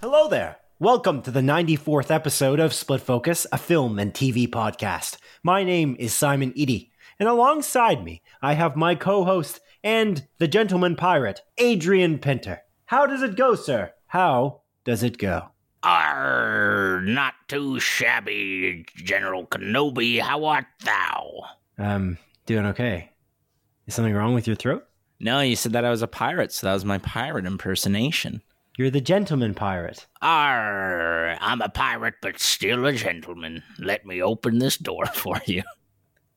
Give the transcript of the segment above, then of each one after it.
Hello there. Welcome to the 94th episode of Split Focus, a film and TV podcast. My name is Simon Eady, and alongside me, I have my co host and the gentleman pirate, Adrian Pinter. How does it go, sir? How does it go? Arr, not too shabby, General Kenobi. How art thou? Um, doing okay. Is something wrong with your throat? No, you said that I was a pirate, so that was my pirate impersonation. You're the gentleman pirate. Arr, I'm a pirate, but still a gentleman. Let me open this door for you.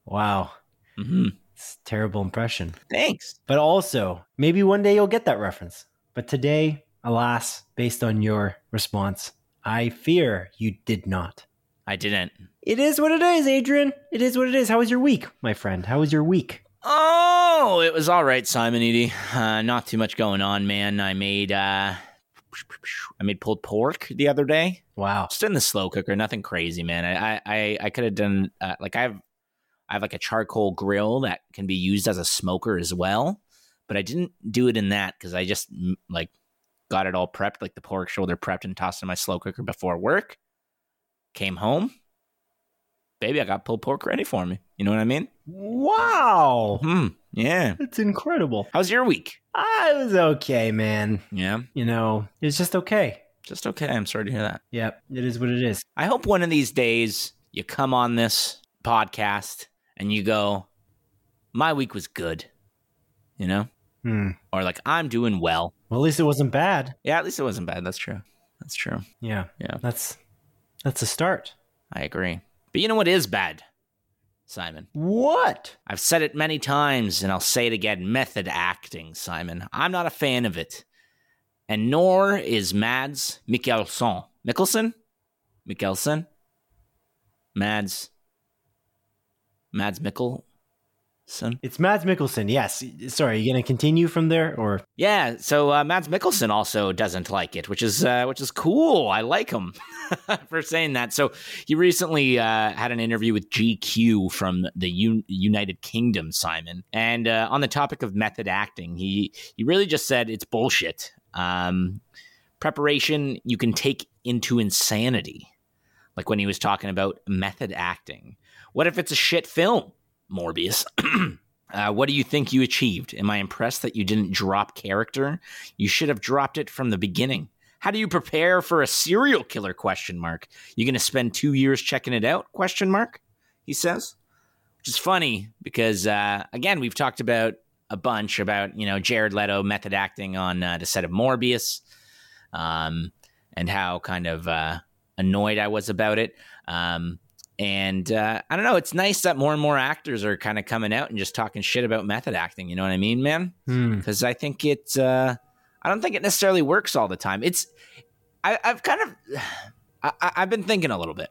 Wow. Hmm It's a terrible impression. Thanks. But also, maybe one day you'll get that reference. But today, alas, based on your response, I fear you did not. I didn't. It is what it is, Adrian. It is what it is. How was your week, my friend? How was your week? Oh, it was all right, Simon Eady. Uh, not too much going on, man. I made uh, I made pulled pork the other day. Wow. Just in the slow cooker, nothing crazy, man. I I I could have done uh, like I have I have like a charcoal grill that can be used as a smoker as well, but I didn't do it in that because I just mm, like got it all prepped, like the pork shoulder prepped and tossed in my slow cooker before work. Came home, baby, I got pulled pork ready for me. You know what I mean? Wow. Hmm. Yeah. It's incredible. How's your week? I was okay, man. Yeah. You know, it was just okay. Just okay. I'm sorry to hear that. Yep, it is what it is. I hope one of these days you come on this podcast and you go, my week was good, you know? Hmm. Or like, I'm doing well. Well, at least it wasn't bad. Yeah, at least it wasn't bad. That's true. That's true. Yeah. Yeah. That's that's a start. I agree. But you know what is bad, Simon? What? I've said it many times and I'll say it again method acting, Simon. I'm not a fan of it. And nor is Mads Mikkelsen. Mikkelsen? Mikkelsen? Mads. Mads Mikkelsen? It's Mads Mikkelsen. Yes. Sorry, you gonna continue from there or Yeah, so uh, Mads Mikkelsen also doesn't like it, which is uh, which is cool. I like him for saying that. So he recently uh, had an interview with GQ from the U- United Kingdom, Simon, and uh, on the topic of method acting, he he really just said it's bullshit. Um, preparation you can take into insanity, like when he was talking about method acting. What if it's a shit film, Morbius? Uh, what do you think you achieved? Am I impressed that you didn't drop character? You should have dropped it from the beginning. How do you prepare for a serial killer? Question mark. You going to spend two years checking it out? Question mark. He says, which is funny because uh, again we've talked about a bunch about you know Jared Leto method acting on uh, the set of Morbius, um, and how kind of uh, annoyed I was about it. Um, and uh, I don't know. It's nice that more and more actors are kind of coming out and just talking shit about method acting. You know what I mean, man? Hmm. Because I think it. Uh, I don't think it necessarily works all the time. It's. I, I've kind of. I- I've been thinking a little bit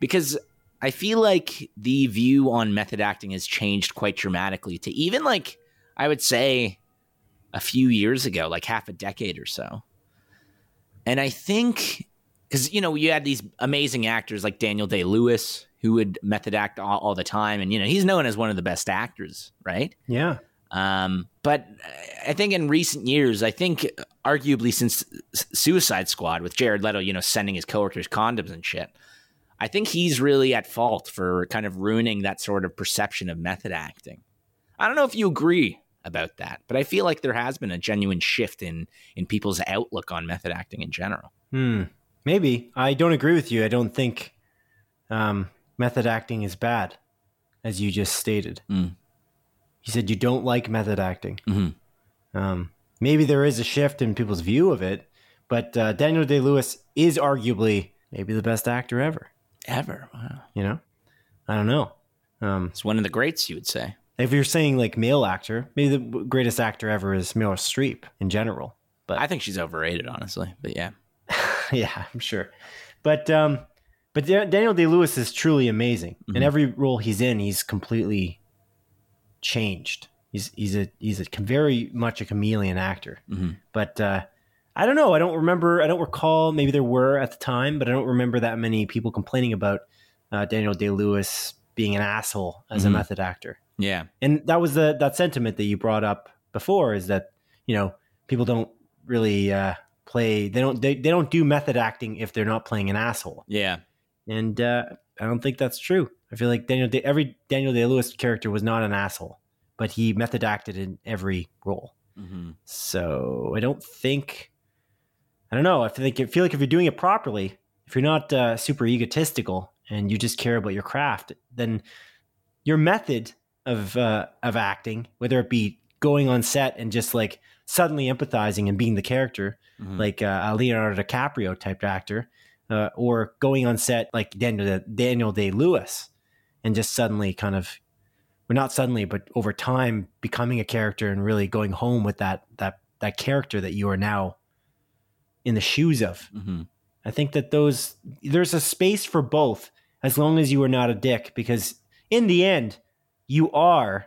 because I feel like the view on method acting has changed quite dramatically to even like I would say a few years ago, like half a decade or so. And I think because you know you had these amazing actors like Daniel Day Lewis who would method act all, all the time, and you know he's known as one of the best actors, right? Yeah. Um, but I think in recent years, I think arguably since Suicide Squad with Jared Leto, you know, sending his coworkers condoms and shit, I think he's really at fault for kind of ruining that sort of perception of method acting. I don't know if you agree about that, but I feel like there has been a genuine shift in in people's outlook on method acting in general. Hmm. Maybe. I don't agree with you. I don't think um, method acting is bad, as you just stated. Mm. You said you don't like method acting. Mhm. Um, maybe there is a shift in people's view of it, but uh, Daniel Day Lewis is arguably maybe the best actor ever. Ever, wow. You know, I don't know. Um, it's one of the greats, you would say. if you're saying like male actor, maybe the greatest actor ever is Meryl Streep in general. But I think she's overrated, honestly. But yeah, yeah, I'm sure. But um, but Daniel Day Lewis is truly amazing. In Mhm. every role he's in, he's completely changed. He's he's a he's a very much a chameleon actor. hmm But uh, I don't know. I don't remember. I don't recall. Maybe there were at the time, but I don't remember that many people complaining about uh, Daniel Day Lewis being an asshole as Mhm. a method actor. Yeah. And that was the that sentiment that you brought up before is that you know people don't really uh, play. They don't they, they don't do method acting if they're not playing an asshole. Yeah. And uh, I don't think that's true. I feel like Daniel Day, every Daniel Day Lewis character was not an asshole, but he method acted in every role. hmm So I don't think I don't know. I feel like I feel like if you're doing it properly, if you're not uh, super egotistical and you just care about your craft, then your method of uh, of acting, whether it be going on set and just like suddenly empathizing and being the character, Mhm. like uh, a Leonardo DiCaprio type actor, uh, or going on set like Daniel Daniel Day Lewis, and just suddenly kind of, well, not suddenly, but over time becoming a character and really going home with that that that character that you are now in the shoes of. hmm I think that those there's a space for both as long as you are not a dick because in the end you are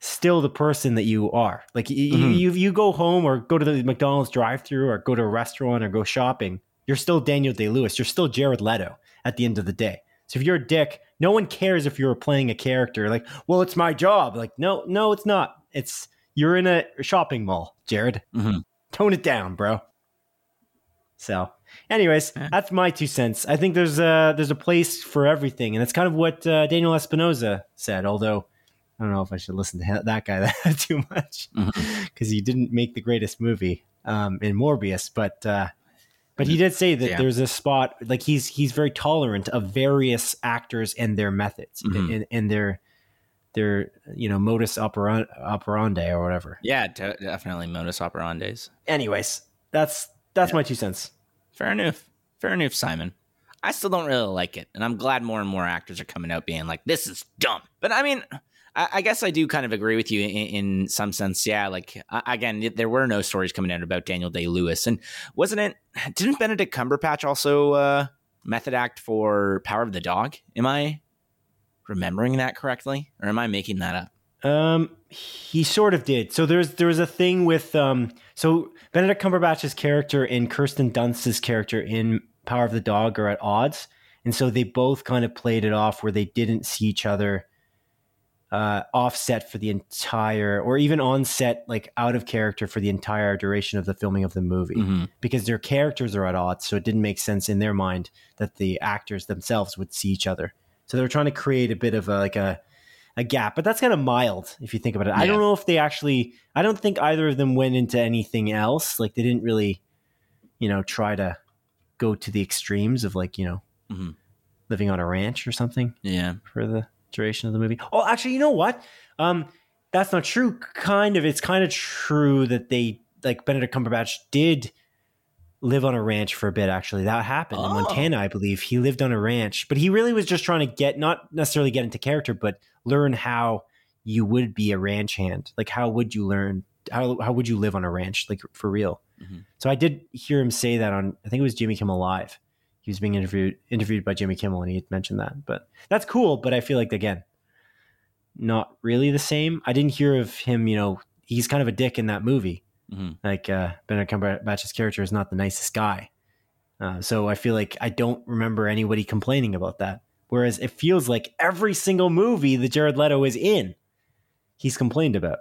still the person that you are. Like y- you, you you go home or go to the McDonald's drive-through or go to a restaurant or go shopping, you're still Daniel Day-Lewis. You're still Jared Leto at the end of the day. So if you're a dick, no one cares if you're playing a character like, "Well, it's my job." Like, no, no, it's not. It's you're in a shopping mall, Jared. Mhm. Tone it down, bro. So, anyways, Yeah. that's my two cents. I think there's a there's a place for everything, and that's kind of what uh, Daniel Espinosa said. Although I don't know if I should listen to that guy that too much because he didn't make the greatest movie um, in Morbius, but uh, but he did say that Yeah. there's a spot like he's he's very tolerant of various actors and their methods Mhm. and, and their their you know modus operan- operandi or whatever. Yeah. De- definitely modus operandes. Anyways, that's that's Yeah. my two cents. Fair enough. Fair enough, Simon. I still don't really like it, and I'm glad more and more actors are coming out being like, "This is dumb." But I mean, I, I guess I do kind of agree with you in, in some sense. Yeah, like again, there were no stories coming out about Daniel Day Lewis, and wasn't it? Didn't Benedict Cumberbatch also uh, method act for Power of the Dog? Am I remembering that correctly, or am I making that up? Um, he sort of did. So there's there was a thing with um. So Benedict Cumberbatch's character and Kirsten Dunst's character in Power of the Dog are at odds, and so they both kind of played it off where they didn't see each other uh, offset for the entire, or even on set, like out of character for the entire duration of the filming of the movie, Mhm. because their characters are at odds. So it didn't make sense in their mind that the actors themselves would see each other. So they were trying to create a bit of a, like a a gap, but that's kind of mild if you think about it. I don't know if they actually. I don't think either of them went into anything else. Like they didn't really, you know, try to go to the extremes of like you know Mhm. living on a ranch or something Yeah. for the duration of the movie. Oh, actually, you know what? Um, that's not true. Kind of. It's kind of true that they like Benedict Cumberbatch did live on a ranch for a bit. Actually, that happened in Oh. Montana, I believe. He lived on a ranch, but he really was just trying to get not necessarily get into character, but learn how you would be a ranch hand. Like, how would you learn? How how would you live on a ranch? Like for real. Mhm. So I did hear him say that on. I think it was Jimmy Kimmel Live. He was being interviewed interviewed by Jimmy Kimmel, and he had mentioned that. But that's cool. But I feel like again, not really the same. I didn't hear of him. You know, he's kind of a dick in that movie. Mhm. Like uh, Benedict Cumberbatch's character is not the nicest guy. Uh, so I feel like I don't remember anybody complaining about that. Whereas it feels like every single movie that Jared Leto is in, he's complained about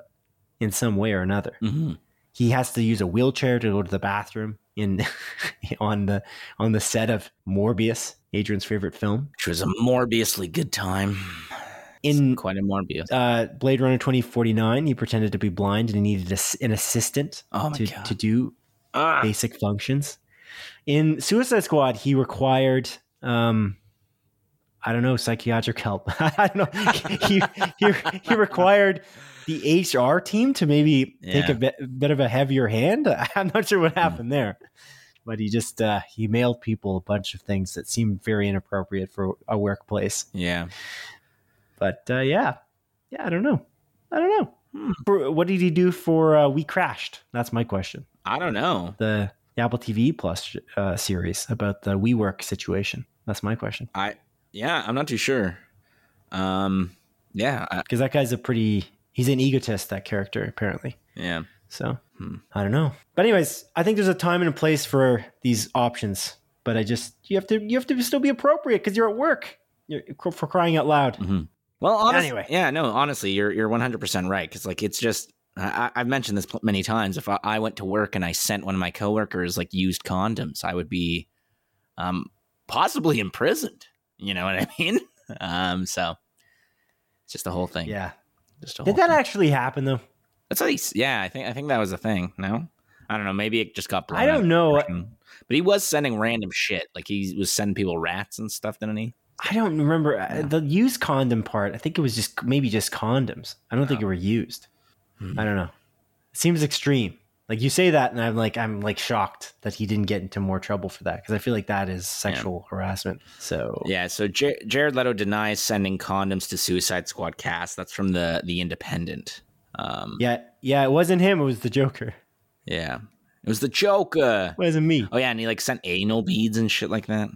in some way or another. Mhm. He has to use a wheelchair to go to the bathroom in on the on the set of Morbius, Adrian's favorite film. Which was a Morbiusly good time. In Quite a Morbius. uh, Blade Runner 2049, he pretended to be blind and he needed a an assistant Oh to, god. to do Ah. basic functions. In Suicide Squad, he required, um, I don't know, psychiatric help. I don't know. He, he, he required the HR team to maybe take a bit, bit of a heavier hand. I'm not sure what happened there, but he just uh, he mailed people a bunch of things that seemed very inappropriate for a workplace. Yeah. But uh, yeah, yeah, I don't know. I don't know. Hmm. For- What did he do for uh, We Crashed? That's my question I don't know. the Apple TV Plus uh, series about the WeWork situation? That's my question. I yeah, I'm not too sure. Um yeah, Because that guy's a pretty He's an egotist, that character, apparently. Yeah. So Hmm. I don't know. But anyways, I think there's a time and a place for these options. But I just you have to you have to still be appropriate because you're at work. You're, for crying out loud. Mhm. Well, honestly, Anyway. yeah, no, honestly, you're you're 100 percent right because like it's just I, I've mentioned this many times. If I, I went to work and I sent one of my coworkers like used condoms, I would be um possibly imprisoned. You know what I mean? Um, so it's just the whole thing. Yeah. Just Did that actually happen though? That's what he's. Yeah, I think I think that was a thing. No, I don't know. Maybe it just got. Blown I don't know. But he was sending random shit. Like he was sending people rats and stuff, didn't he? I don't remember uh, Yeah. the used condom part. I think it was just maybe just condoms. I don't think it were used. Hmm. I don't know. It seems extreme. Like you say that, and I'm like, I'm like shocked that he didn't get into more trouble for that because I feel like that is sexual harassment. So Yeah. So Jar- Jared Leto denies sending condoms to Suicide Squad cast. That's from the the Independent. Um, yeah, yeah, it wasn't him. It was the Joker. yeah. It was the Joker. It wasn't me. Oh yeah, and he like sent anal beads and shit like that.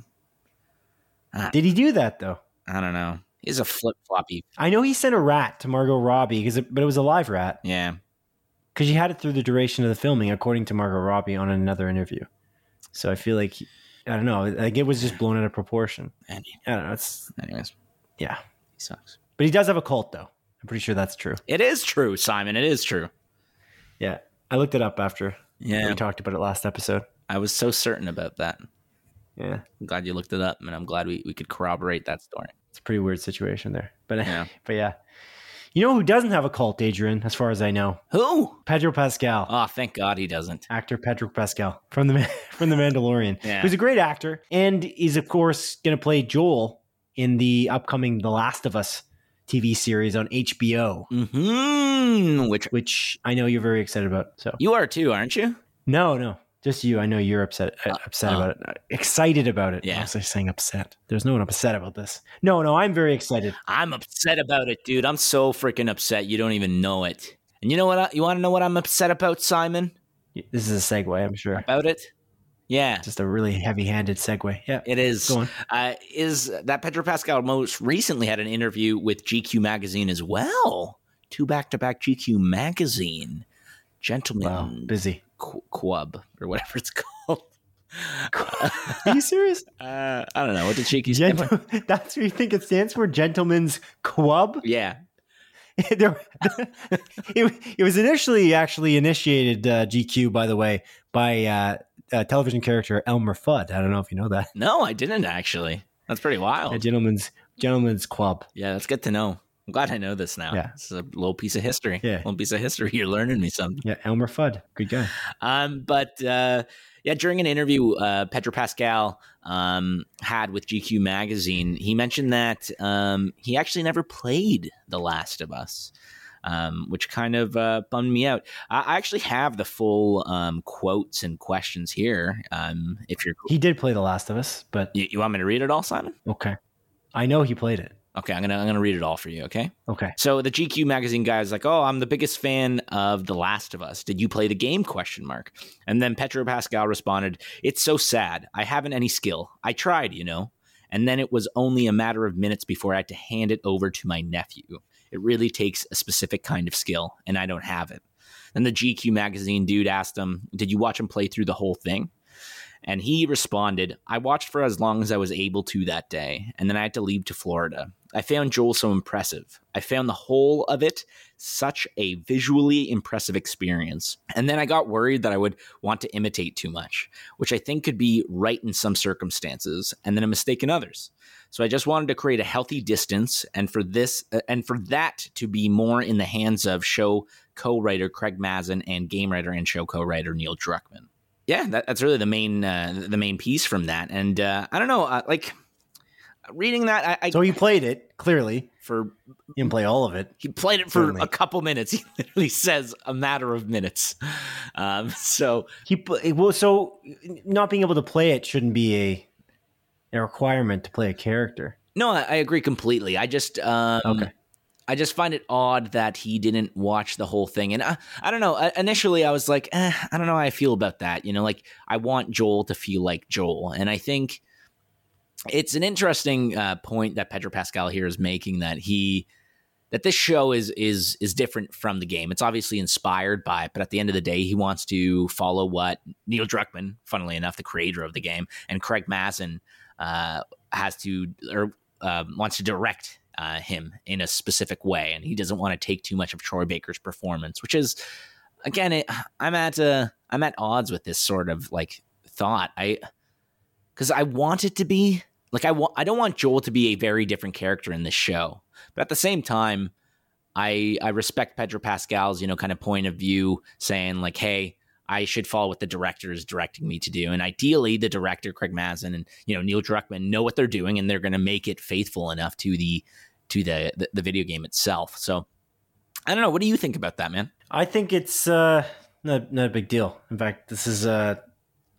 Did he do that though? I don't know. He's a flip floppy. I know he sent a rat to Margot Robbie because, it, but it was a live rat Yeah. Because she had it through the duration of the filming, according to Margot Robbie on another interview. So I feel like I don't know, like it was just blown out of proportion. And I don't know. It's anyways, yeah, he sucks. but he does have a cult though. I'm pretty sure that's true. It is true, Simon. It is true. Yeah, I looked it up after Yeah. we talked about it last episode. I was so certain about that. Yeah, I'm glad you looked it up, and I'm glad we, we could corroborate that story. it's a pretty weird situation there. But Yeah. but yeah, you know who doesn't have a cult, Adrian? As far as I know, Who? Pedro Pascal. Oh, thank God he doesn't. actor Pedro Pascal from the from the Mandalorian. Yeah. Who's a great actor and is of course going to play Joel in the upcoming The Last of Us TV series on HBO, Hmm. Which which I know you're very excited about. So you are too, aren't you? no, no, just you. I know you're upset uh, upset uh. about it, Uh, excited about it. Yeah. I was like saying upset. There's no one upset about this. No, no, I'm very excited. I'm upset about it, dude. I'm so freaking upset. You don't even know it. And you know what? I, you want to know what I'm upset about, Simon? This is a segue, I'm sure. About it? Yeah, Just a really heavy-handed segue. Yeah, it is. go on. Uh, is that Pedro Pascal most recently had an interview with GQ magazine as well? Two back-to-back GQ magazine, Gentlemen. Wow, busy. Qu- Quub or whatever it's called. Are you serious? Uh, I don't know. What did Cheeky say? Gentle- that's what you think it stands for? Gentleman's Club? Yeah. there, it, it was initially actually initiated uh, GQ, by the way, by uh, uh, television character Elmer Fudd. I don't know if you know that. No, I didn't actually. That's pretty wild. A gentleman's gentleman's club. Yeah, that's good to know. I'm glad I know this now. Yeah. Is a little piece of history. Yeah. little piece of history. You're learning me something. Yeah, Elmer Fudd, good guy. Um, but uh, yeah, during an interview uh, Pedro Pascal um, had with GQ magazine, he mentioned that um, he actually never played The Last of Us. Um, which kind of uh, bummed me out. I, I actually have the full um, quotes and questions here. Um, if you're, He did play The Last of Us, but you, you want me to read it all, Simon? okay, I know he played it. Okay, I'm gonna I'm gonna read it all for you. Okay. Okay, So the GQ magazine guy is like, "Oh, I'm the biggest fan of The Last of Us. Did you play the game?" Question mark. And then Pedro Pascal responded, "It's so sad. I haven't any skill. I tried, you know." And then it was only a matter of minutes before I had to hand it over to my nephew. It really takes a specific kind of skill, and I don't have it. Then the GQ magazine dude asked him, "Did you watch him play through the whole thing?" And he responded, I watched for as long as I was able to that day, and then I had to leave to Florida. I found Joel so impressive. I found the whole of it such a visually impressive experience. And then I got worried that I would want to imitate too much, which I think could be right in some circumstances and then a mistake in others. So I just wanted to create a healthy distance and for this uh, and for that to be more in the hands of show co-writer Craig Mazin and game writer and show co-writer Neil Druckmann yeah, that, that's really the main uh, the main piece from that. And uh, I don't know, uh, like reading that, I, I so he played it clearly. for He didn't play all of it. he played it for Certainly. a couple minutes. He literally says a matter of minutes. Um, so He well, so not being able to play it shouldn't be a a requirement to play a character. no, I, I agree completely. I just um, Okay. I just find it odd that he didn't watch the whole thing. And I, I don't know. Initially, I was like, eh, I don't know how I feel about that. You know, like I want Joel to feel like Joel. And I think it's an interesting uh, point that Pedro Pascal here is making that he that this show is is is different from the game. It's obviously inspired by it, but at the end of the day, he wants to follow what Neil Druckmann, funnily enough, the creator of the game, and Craig Mazin uh, has to or uh, wants to direct uh, him in a specific way, and he doesn't want to take too much of Troy Baker's performance, which is again, it, I'm at uh, I'm at odds with this sort of like thought. I because I want it to be like I want I don't want Joel to be a very different character in this show, but at the same time, I I respect Pedro Pascal's you know kind of point of view, saying like, hey. I should follow what the director is directing me to do. And ideally, the director, Craig Mazin, and you know Neil Druckmann know what they're doing, and they're going to make it faithful enough to the to the, the, the video game itself. So I don't know. What do you think about that, man? I think it's uh, not not a big deal. In fact, this is uh,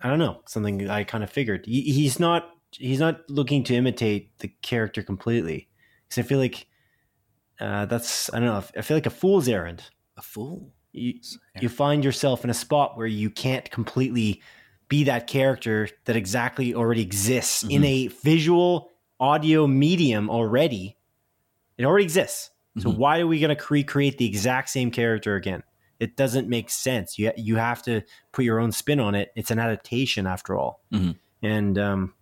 I don't know something I kind of figured. He, he's not he's not looking to imitate the character completely because I feel like uh, that's I don't know. I feel like a fool's errand. A fool. You you find yourself in a spot where you can't completely be that character that exactly already exists mm-hmm. in a visual audio medium already. It already exists. So mm-hmm. why are we going to recreate the exact same character again? It doesn't make sense. You you have to put your own spin on it. It's an adaptation after all, mm-hmm. and um,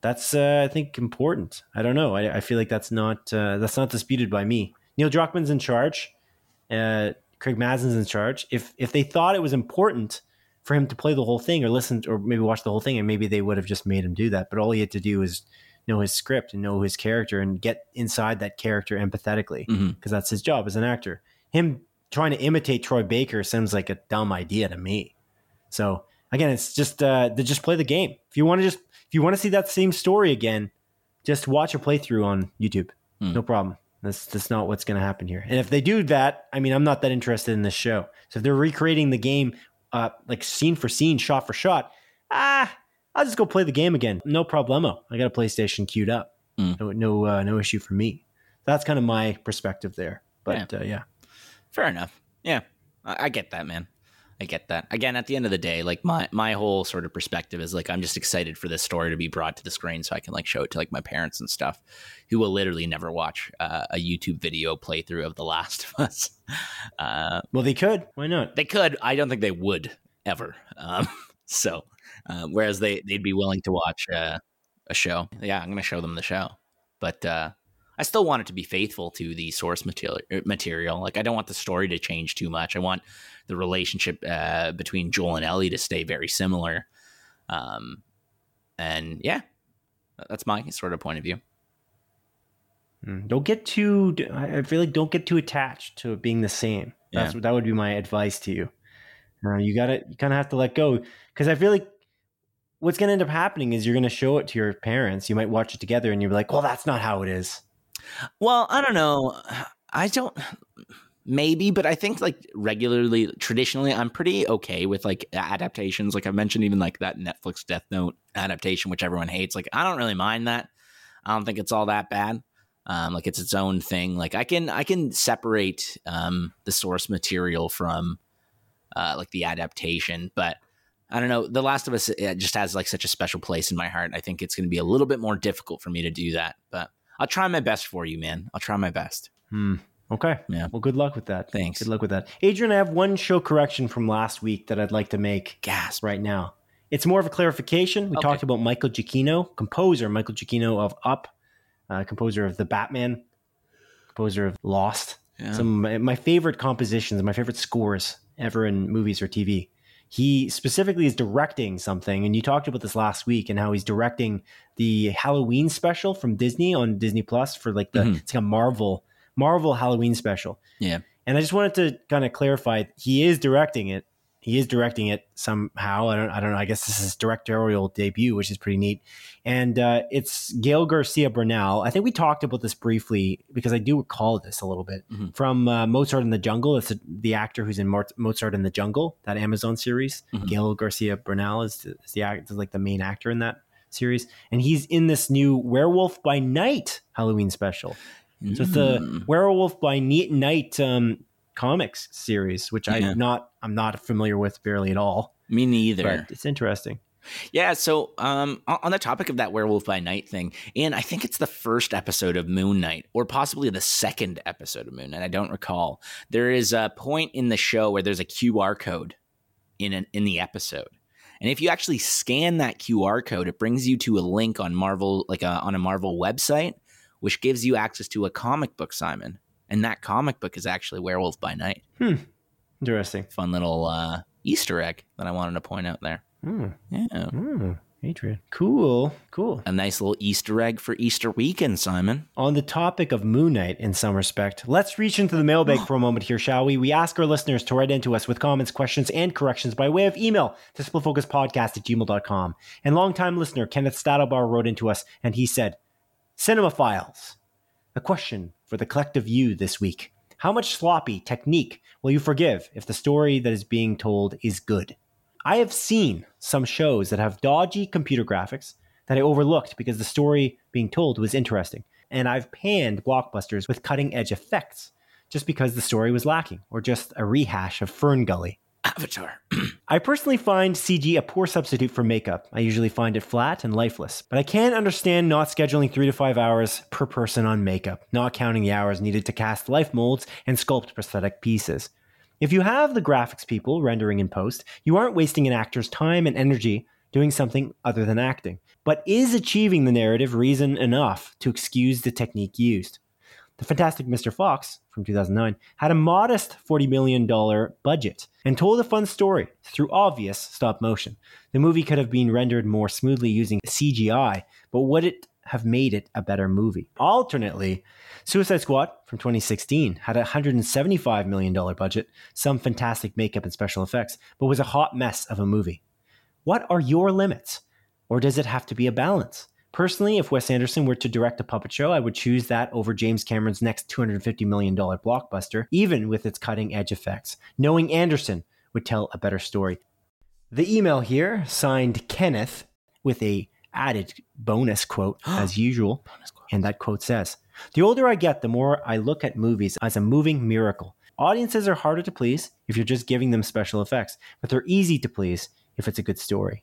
that's uh, I think important. I don't know. I, I feel like that's not uh, that's not disputed by me. Neil Druckmann's in charge. Uh, Craig Mazin's in charge. If if they thought it was important for him to play the whole thing or listen or maybe watch the whole thing, and maybe they would have just made him do that. But all he had to do is know his script and know his character and get inside that character empathetically because mm-hmm. that's his job as an actor. Him trying to imitate Troy Baker seems like a dumb idea to me. So again, it's just uh, to just play the game. If you want to just if you want to see that same story again, just watch a playthrough on YouTube. Mm. No problem. That's that's not what's going to happen here. And if they do that, I mean, I'm not that interested in this show. So if they're recreating the game, uh, like scene for scene, shot for shot, ah, I'll just go play the game again. No problemo. I got a PlayStation queued up. Mm. No, no, uh, no issue for me. That's kind of my perspective there. But yeah, uh, yeah. fair enough. Yeah, I, I get that, man. I get that. Again, at the end of the day, like my my whole sort of perspective is like I'm just excited for this story to be brought to the screen so I can like show it to like my parents and stuff, who will literally never watch uh, a YouTube video playthrough of The Last of Us. Uh, well, they could. Why not? They could. I don't think they would ever. Um, so uh, whereas they they'd be willing to watch uh, a show. Yeah, I'm going to show them the show, but uh, I still want it to be faithful to the source material. Er, material. Like I don't want the story to change too much. I want the relationship uh, between Joel and Ellie to stay very similar. Um, and yeah, that's my sort of point of view. Hmm, don't get too. I feel like don't get too attached to it being the same. That's yeah. that would be my advice to you. Uh, you gotta, you kind of have to let go because I feel like what's going to end up happening is you're going to show it to your parents. You might watch it together and you're like, well, that's not how it is. Well, I don't know. I don't maybe but i think like regularly traditionally i'm pretty okay with like adaptations like i mentioned even like that netflix death note adaptation which everyone hates like i don't really mind that i don't think it's all that bad um, like it's its own thing like i can i can separate um, the source material from uh, like the adaptation but I don't know. The Last of Us it just has like such a special place in my heart. I think it's going to be a little bit more difficult for me to do that, but I'll try my best for you, man. I'll try my best. Hmm. Okay. Yeah. Well, good luck with that. Thanks. Good luck with that. Adrian, I have one show correction from last week that I'd like to make. Gasp. Right now. It's more of a clarification. We okay. talked about Michael Giacchino, composer Michael Giacchino of Up, uh, composer of The Batman, composer of Lost. Yeah. Some of my favorite compositions, my favorite scores ever in movies or TV he specifically is directing something and you talked about this last week and how he's directing the halloween special from disney on disney plus for like the mm-hmm. it's like a marvel marvel halloween special. Yeah. And i just wanted to kind of clarify he is directing it he is directing it somehow. I don't, I don't know. I guess this is his directorial debut, which is pretty neat. And uh, it's Gael Garcia Bernal. I think we talked about this briefly because I do recall this a little bit mm-hmm. from uh, Mozart in the Jungle. It's the actor who's in Mozart in the Jungle, that Amazon series. Mm-hmm. Gael Garcia Bernal is, the, is the is like the main actor in that series, and he's in this new Werewolf by Night Halloween special. So it's the mm. Werewolf by Night um, comics series, which yeah. I'm not I'm not familiar with barely at all. Me neither. It's interesting. Yeah, so um, on the topic of that Werewolf by Night thing, and I think it's the first episode of Moon Knight, or possibly the second episode of Moon Knight. I don't recall. There is a point in the show where there's a QR code in an, in the episode, and if you actually scan that QR code, it brings you to a link on Marvel, like a, on a Marvel website, which gives you access to a comic book, Simon. And that comic book is actually Werewolf by Night. Hmm. Interesting. Fun little uh, Easter egg that I wanted to point out there. Hmm. Yeah. Hmm. Adrian. Cool. Cool. A nice little Easter egg for Easter weekend, Simon. On the topic of Moon Knight in some respect, let's reach into the mailbag for a moment here, shall we? We ask our listeners to write into us with comments, questions, and corrections by way of email to splitfocuspodcast at gmail.com. And longtime listener Kenneth Stadelbar wrote into us and he said, Cinephiles. A question for the collective you this week. How much sloppy technique will you forgive if the story that is being told is good? I have seen some shows that have dodgy computer graphics that I overlooked because the story being told was interesting. And I've panned blockbusters with cutting edge effects just because the story was lacking or just a rehash of FernGully. Avatar. I personally find CG a poor substitute for makeup. I usually find it flat and lifeless, but I can understand not scheduling three to five hours per person on makeup, not counting the hours needed to cast life molds and sculpt prosthetic pieces. If you have the graphics people rendering in post, you aren't wasting an actor's time and energy doing something other than acting, but is achieving the narrative reason enough to excuse the technique used. The Fantastic Mr. Fox from 2009 had a modest $40 million budget and told a fun story through obvious stop motion. The movie could have been rendered more smoothly using CGI, but would it have made it a better movie? Alternately, Suicide Squad from 2016 had a $175 million budget, some fantastic makeup and special effects, but was a hot mess of a movie. What are your limits? Or does it have to be a balance? Personally, if Wes Anderson were to direct a puppet show, I would choose that over James Cameron's next $250 million blockbuster, even with its cutting edge effects, knowing Anderson would tell a better story. The email here, signed Kenneth, with a added bonus quote as usual, and that quote says, The older I get, the more I look at movies as a moving miracle. Audiences are harder to please if you're just giving them special effects, but they're easy to please if it's a good story.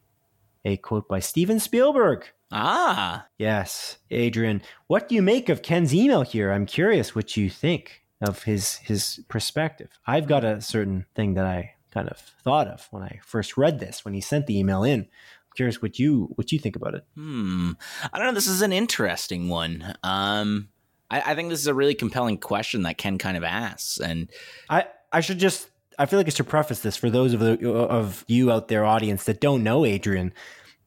A quote by Steven Spielberg. Ah. Yes, Adrian. What do you make of Ken's email here? I'm curious what you think of his his perspective. I've got a certain thing that I kind of thought of when I first read this when he sent the email in. I'm curious what you what you think about it. Hmm. I don't know. This is an interesting one. Um, I, I think this is a really compelling question that Ken kind of asks, and I I should just I feel like I should preface this for those of the, of you out there audience that don't know Adrian.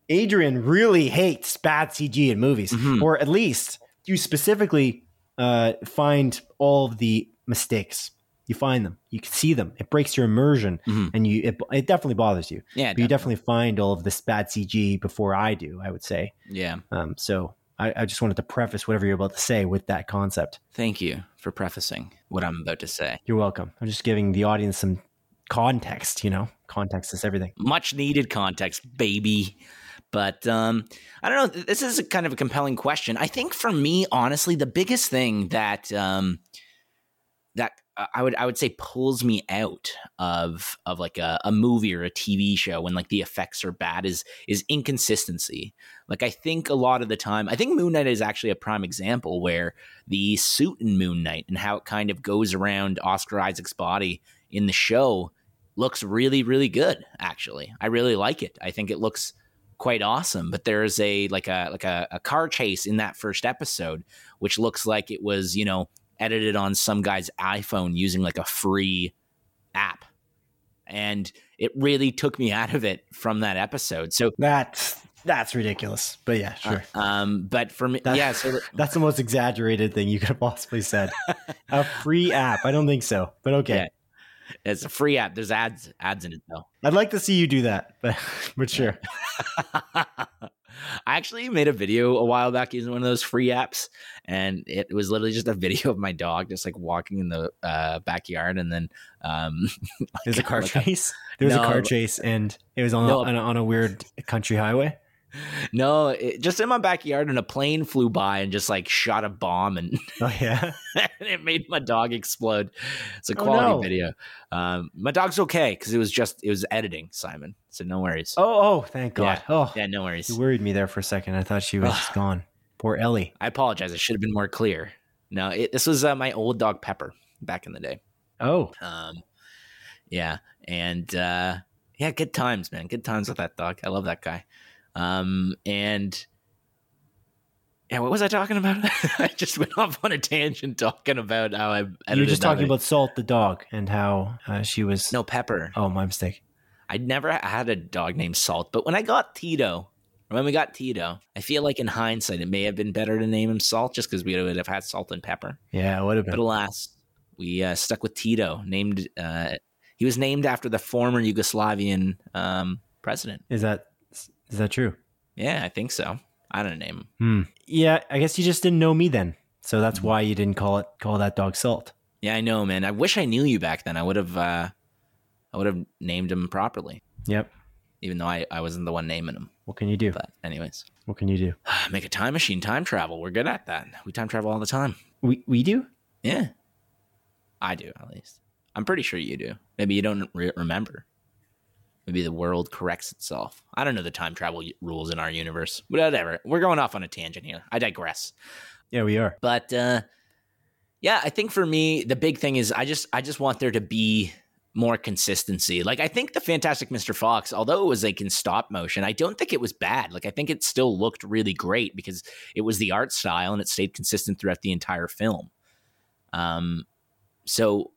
Adrian really hates bad CG in movies, Mhm. or at least you specifically uh, find all of the mistakes. You find them, you can see them. It breaks your immersion, Mhm. and you it, it definitely bothers you. yeah, But you definitely find all of this bad CG before I do. I would say. yeah. Um, so I, I just wanted to preface whatever you're about to say with that concept. Thank you for prefacing what I'm about to say. You're welcome. I'm just giving the audience some context. You know, context is everything. much needed context, baby. But um, I don't know. This is a kind of a compelling question. I think for me, honestly, the biggest thing that um, that Uh, I would I would say pulls me out of of like a, a movie or a TV show when like the effects are bad is is inconsistency. Like I think a lot of the time, I think Moon Knight is actually a prime example where the suit in Moon Knight and how it kind of goes around Oscar Isaac's body in the show looks really really good actually i really like it i think it looks quite awesome but there's a like a like a, a car chase in that first episode which looks like it was you know edited on some guy's iphone using like a free app and it really took me out of it from that episode so That's that's ridiculous. But yeah, sure. um but for me That- yeah so that's the most exaggerated thing you could have possibly said. a free app. I don't think so. But okay. Yeah. it's a free app there's ads ads in it though I'd like to see you do that. But but sure. I actually made a video a while back using one of those free apps, and it was literally just a video of my dog just like walking in the uh, backyard, and then um, There's a car like a- chase. There was a car chase and it was on, No. a, on, a, on a weird country highway. no, it, just in my backyard, and a plane flew by and just like shot a bomb, and Oh yeah. it made my dog explode. It's a Oh, quality no. video. Um, my dog's okay because it was just it was editing, Simon. So no worries. Oh oh, thank God. Oh, Yeah, no worries. you worried me there for a second. I thought she was just gone. Poor Ellie. I apologize. I should have been more clear. No, it, this was uh, my old dog Pepper back in the day. Oh, Um, yeah, and uh, yeah, good times, man. Good times with that dog. I love that guy. Um, and yeah, what was I talking about? I just went off on a tangent talking about how I. you were just talking about Salt the dog and how uh, she was. no Pepper. Oh, my mistake. I'd never had a dog named Salt, but when I got Tito, when we got Tito, I feel like in hindsight it may have been better to name him Salt just because we would have had Salt and Pepper. Yeah, it would have But alas, we uh, stuck with Tito. Named uh, he was named after the former Yugoslavian um, president. Is that is that true? Yeah, I think so. I don't name him. Hmm. Yeah, I guess you just didn't know me then, so that's why you didn't call it call that dog Salt. Yeah, I know, man. I wish I knew you back then. I would have. Uh, I would have named him properly, Yep. even though I, I wasn't the one naming him. What can you do? But anyways, What can you do? make a time machine, time travel. We're good at that. We time travel all the time. We we do. Yeah, I do at least. I'm pretty sure you do. Maybe you don't re- remember. Maybe the world corrects itself. I don't know the time travel rules in our universe. Whatever. We're going off on a tangent here. I digress. Yeah, we are. But uh, yeah, I think for me the big thing is I just I just want there to be more consistency. Like I think the Fantastic Mr. Fox, although it was like in stop motion, I don't think it was bad. Like I think it still looked really great because it was the art style and it stayed consistent throughout the entire film. Um, so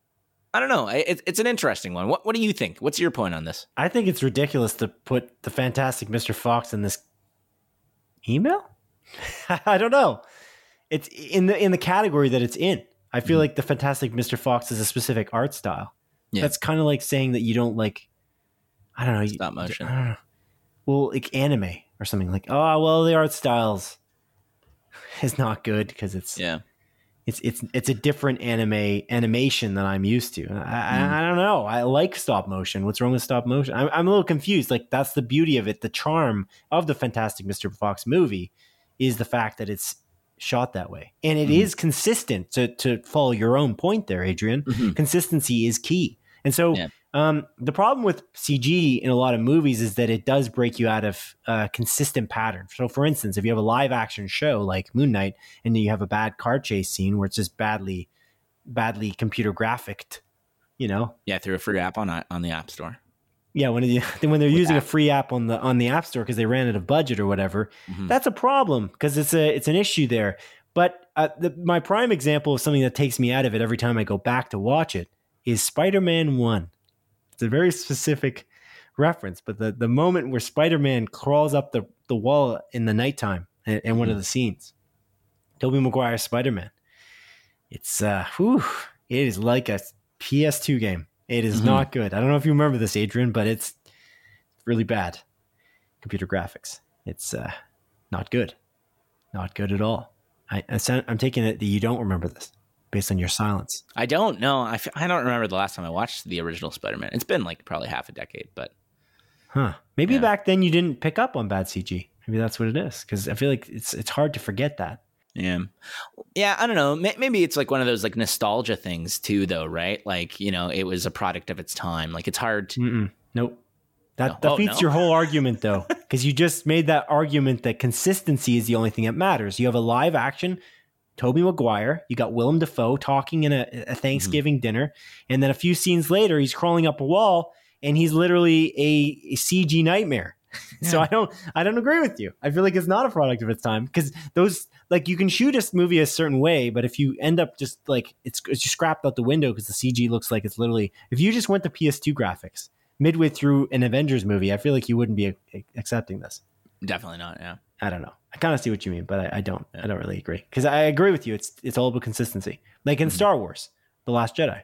I don't know. I- It, it's an interesting one. What What do you think? What's your point on this? I think it's ridiculous to put the Fantastic Mr. Fox in this email. I don't know. It's in the in the category that it's in. I feel Mhm. like the Fantastic Mr. Fox is a specific art style. Yeah. That's kind of like saying that you don't like. I don't know. you- Stop motion. I don't know. Well, like anime or something like. Oh well, the art styles is not good because it's Yeah. It's it's it's a different anime animation than I'm used to. I, Mm. I, I don't know. I like stop motion. What's wrong with stop motion? I'm, I'm a little confused. Like that's the beauty of it. The charm of the Fantastic Mr. Fox movie is the fact that it's shot that way, and it is Mhm. consistent. To to follow your own point there, Adrian, Mhm. consistency is key. And so, Yeah. Um, the problem with CG in a lot of movies is that it does break you out of uh, consistent patterns. So, for instance, if you have a live action show like Moon Knight, and you have a bad car chase scene where it's just badly, badly computer graphicked, you know, Yeah, through a free app on on the App Store. yeah, when when they're With using a free app on the on the App Store because they ran out of budget or whatever, Mhm. that's a problem because it's a it's an issue there. But uh, the, my prime example of something that takes me out of it every time I go back to watch it is Spider Man One. It's a very specific reference, but the the moment where Spider Man crawls up the the wall in the nighttime in, in one of the scenes, Tobey Maguire's Spider Man. It's uh, whew, it is like a PS2 game. It is Mhm. not good. I don't know if you remember this, Adrian, but it's really bad. Computer graphics. It's uh, not good. Not good at all. I, I I'm taking it that you don't remember this based on your silence. I don't know. I, f- I don't remember the last time I watched the original Spider Man. It's been like probably half a decade, but Huh. Maybe Yeah. back then you didn't pick up on bad CG. Maybe that's what it is. Because I feel like it's it's hard to forget that. yeah, yeah. I don't know. May- Maybe it's like one of those like nostalgia things too, though, right? Like you know, it was a product of its time. Like it's hard. To, Mm-mm. Nope. That No. Oh, defeats no? your whole argument, though, because you just made that argument that consistency is the only thing that matters. You have a live action Tobey Maguire, you got Willem Dafoe talking in a, a Thanksgiving Mm-hmm. dinner, and then a few scenes later, he's crawling up a wall and he's literally a, a CG nightmare. so I don't, I don't agree with you. I feel like it's not a product of its time because those, like, you can shoot a movie a certain way, but if you end up just like it's, it's just scrapped out the window because the CG looks like it's literally. If you just went to PS2 graphics midway through an Avengers movie, I feel like you wouldn't be a- accepting this. Definitely not. Yeah. I don't know. I kind of see what you mean, but I, I don't. Yeah. I don't really agree because I agree with you. It's it's all about consistency. Like in Mhm. Star Wars, The Last Jedi.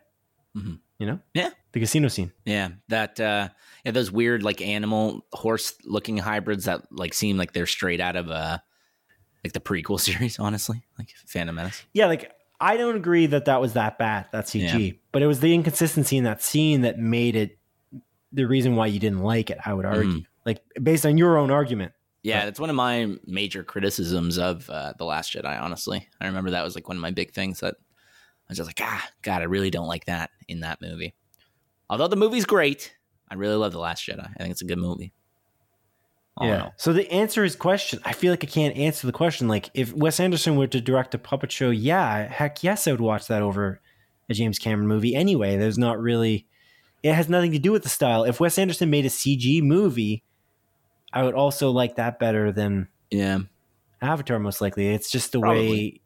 Mhm. You know, Yeah. the casino scene. Yeah, that uh yeah, those weird like animal horse looking hybrids that like seem like they're straight out of uh like the prequel series, honestly. Like Phantom Menace. Yeah, like I don't agree that that was that bad. That CG, but it was the inconsistency in that scene that made it the reason why you didn't like it. I would argue, Mhm. like based on your own argument. Yeah, But- it's one of my major criticisms of uh, the Last Jedi. Honestly, I remember that was like one of my big things that I was just like, ah, God, I really don't like that in that movie. Although the movie's great, I really love the Last Jedi. I think it's a good movie. All yeah. So the answer is question. I feel like I can't answer the question. Like if Wes Anderson were to direct a puppet show, yeah, heck yes, I would watch that over a James Cameron movie. Anyway, there's not really. It has nothing to do with the style. If Wes Anderson made a CG movie, I would also like that better than yeah, Avatar. Most likely, it's just the Probably. way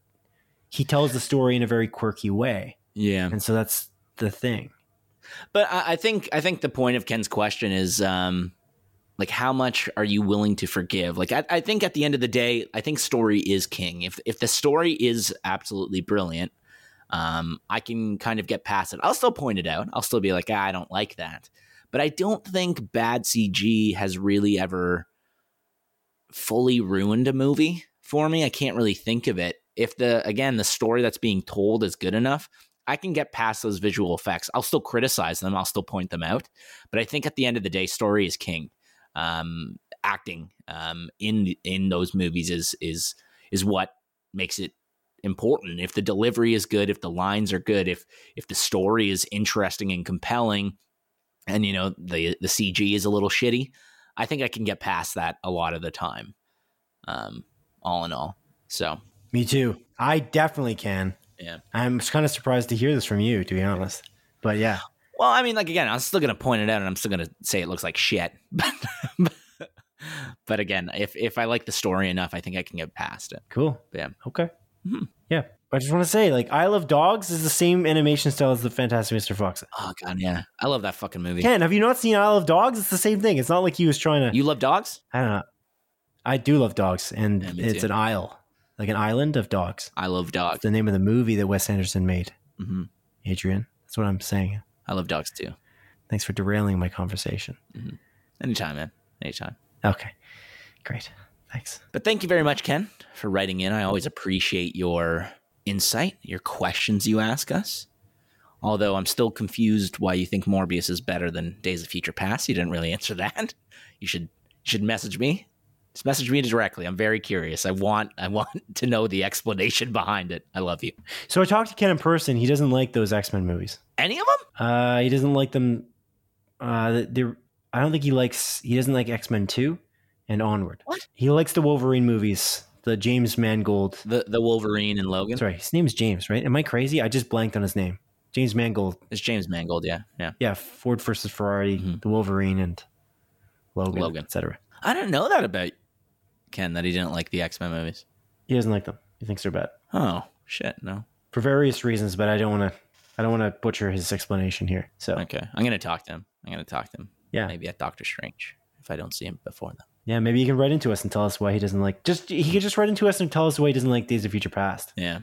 he tells the story in a very quirky way, yeah. and so that's the thing. But I, I think I think the point of Ken's question is um, like how much are you willing to forgive? Like I, I think at the end of the day, I think story is king. If if the story is absolutely brilliant, um, I can kind of get past it. I'll still point it out. I'll still be like, ah, I don't like that. But I don't think bad CG has really ever fully ruined a movie for me. I can't really think of it. If the again the story that's being told is good enough, I can get past those visual effects. I'll still criticize them. I'll still point them out. But I think at the end of the day, story is king. Um, acting um, in in those movies is is is what makes it important. If the delivery is good, if the lines are good, if if the story is interesting and compelling, and you know the the CG is a little shitty, I think I can get past that a lot of the time. Um, all in all, so Me too. I definitely can. yeah. I'm kind of surprised to hear this from you, to be honest. But yeah, Well, I mean, like again, I'm still gonna point it out, and I'm still gonna say it looks like shit. But, but again, if if I like the story enough, I think I can get past it. cool. Yeah. Okay. Mhm. Yeah. I just want to say, like, I Love Dogs is the same animation style as the Fantastic Mr. Fox. Oh god, yeah, I love that fucking movie. Ken, have you not seen I Love Dogs? It's the same thing. It's not like he was trying to. You love dogs? I don't know. I do love dogs, and Yeah, it's too. an isle, like an island of dogs. I love dogs. It's the name of the movie that Wes Anderson made. hmm Adrian, that's what I'm saying. I love dogs too. Thanks for derailing my conversation. Anytime, man. Anytime. Okay, great. Thanks. But thank you very much, Ken, for writing in. I always appreciate your insight, your questions you ask us. Although I'm still confused why you think Morbius is better than Days of Future Past. You didn't really answer that. You should you should message me. Just message me directly. I'm very curious. I want I want to know the explanation behind it. I love you. So I talked to Ken in person. He doesn't like those X Men movies. Any of them? Uh, he doesn't like them. Uh, they're, I don't think he likes. He doesn't like X Men Two and onward. What? He likes the Wolverine movies. The James Mangold. The the Wolverine and Logan. Sorry, his name's James, right? Am I crazy? I just blanked on his name. James Mangold. It's James Mangold. Yeah, yeah. Yeah, Ford versus Ferrari, Mhm. the Wolverine, and Logan, Logan. etc. I didn't know that about Ken. That he didn't like the X Men movies. He doesn't like them. He thinks they're bad Oh shit. No. for various reasons, but I don't want to. I don't want to butcher his explanation here. So Okay. I'm gonna talk to him. I'm gonna talk to him. yeah, maybe at Doctor Strange if I don't see him before then. Yeah, maybe he can write into us and tell us why he doesn't like. Just he could just write into us and tell us why he doesn't like Days of Future Past. Yeah,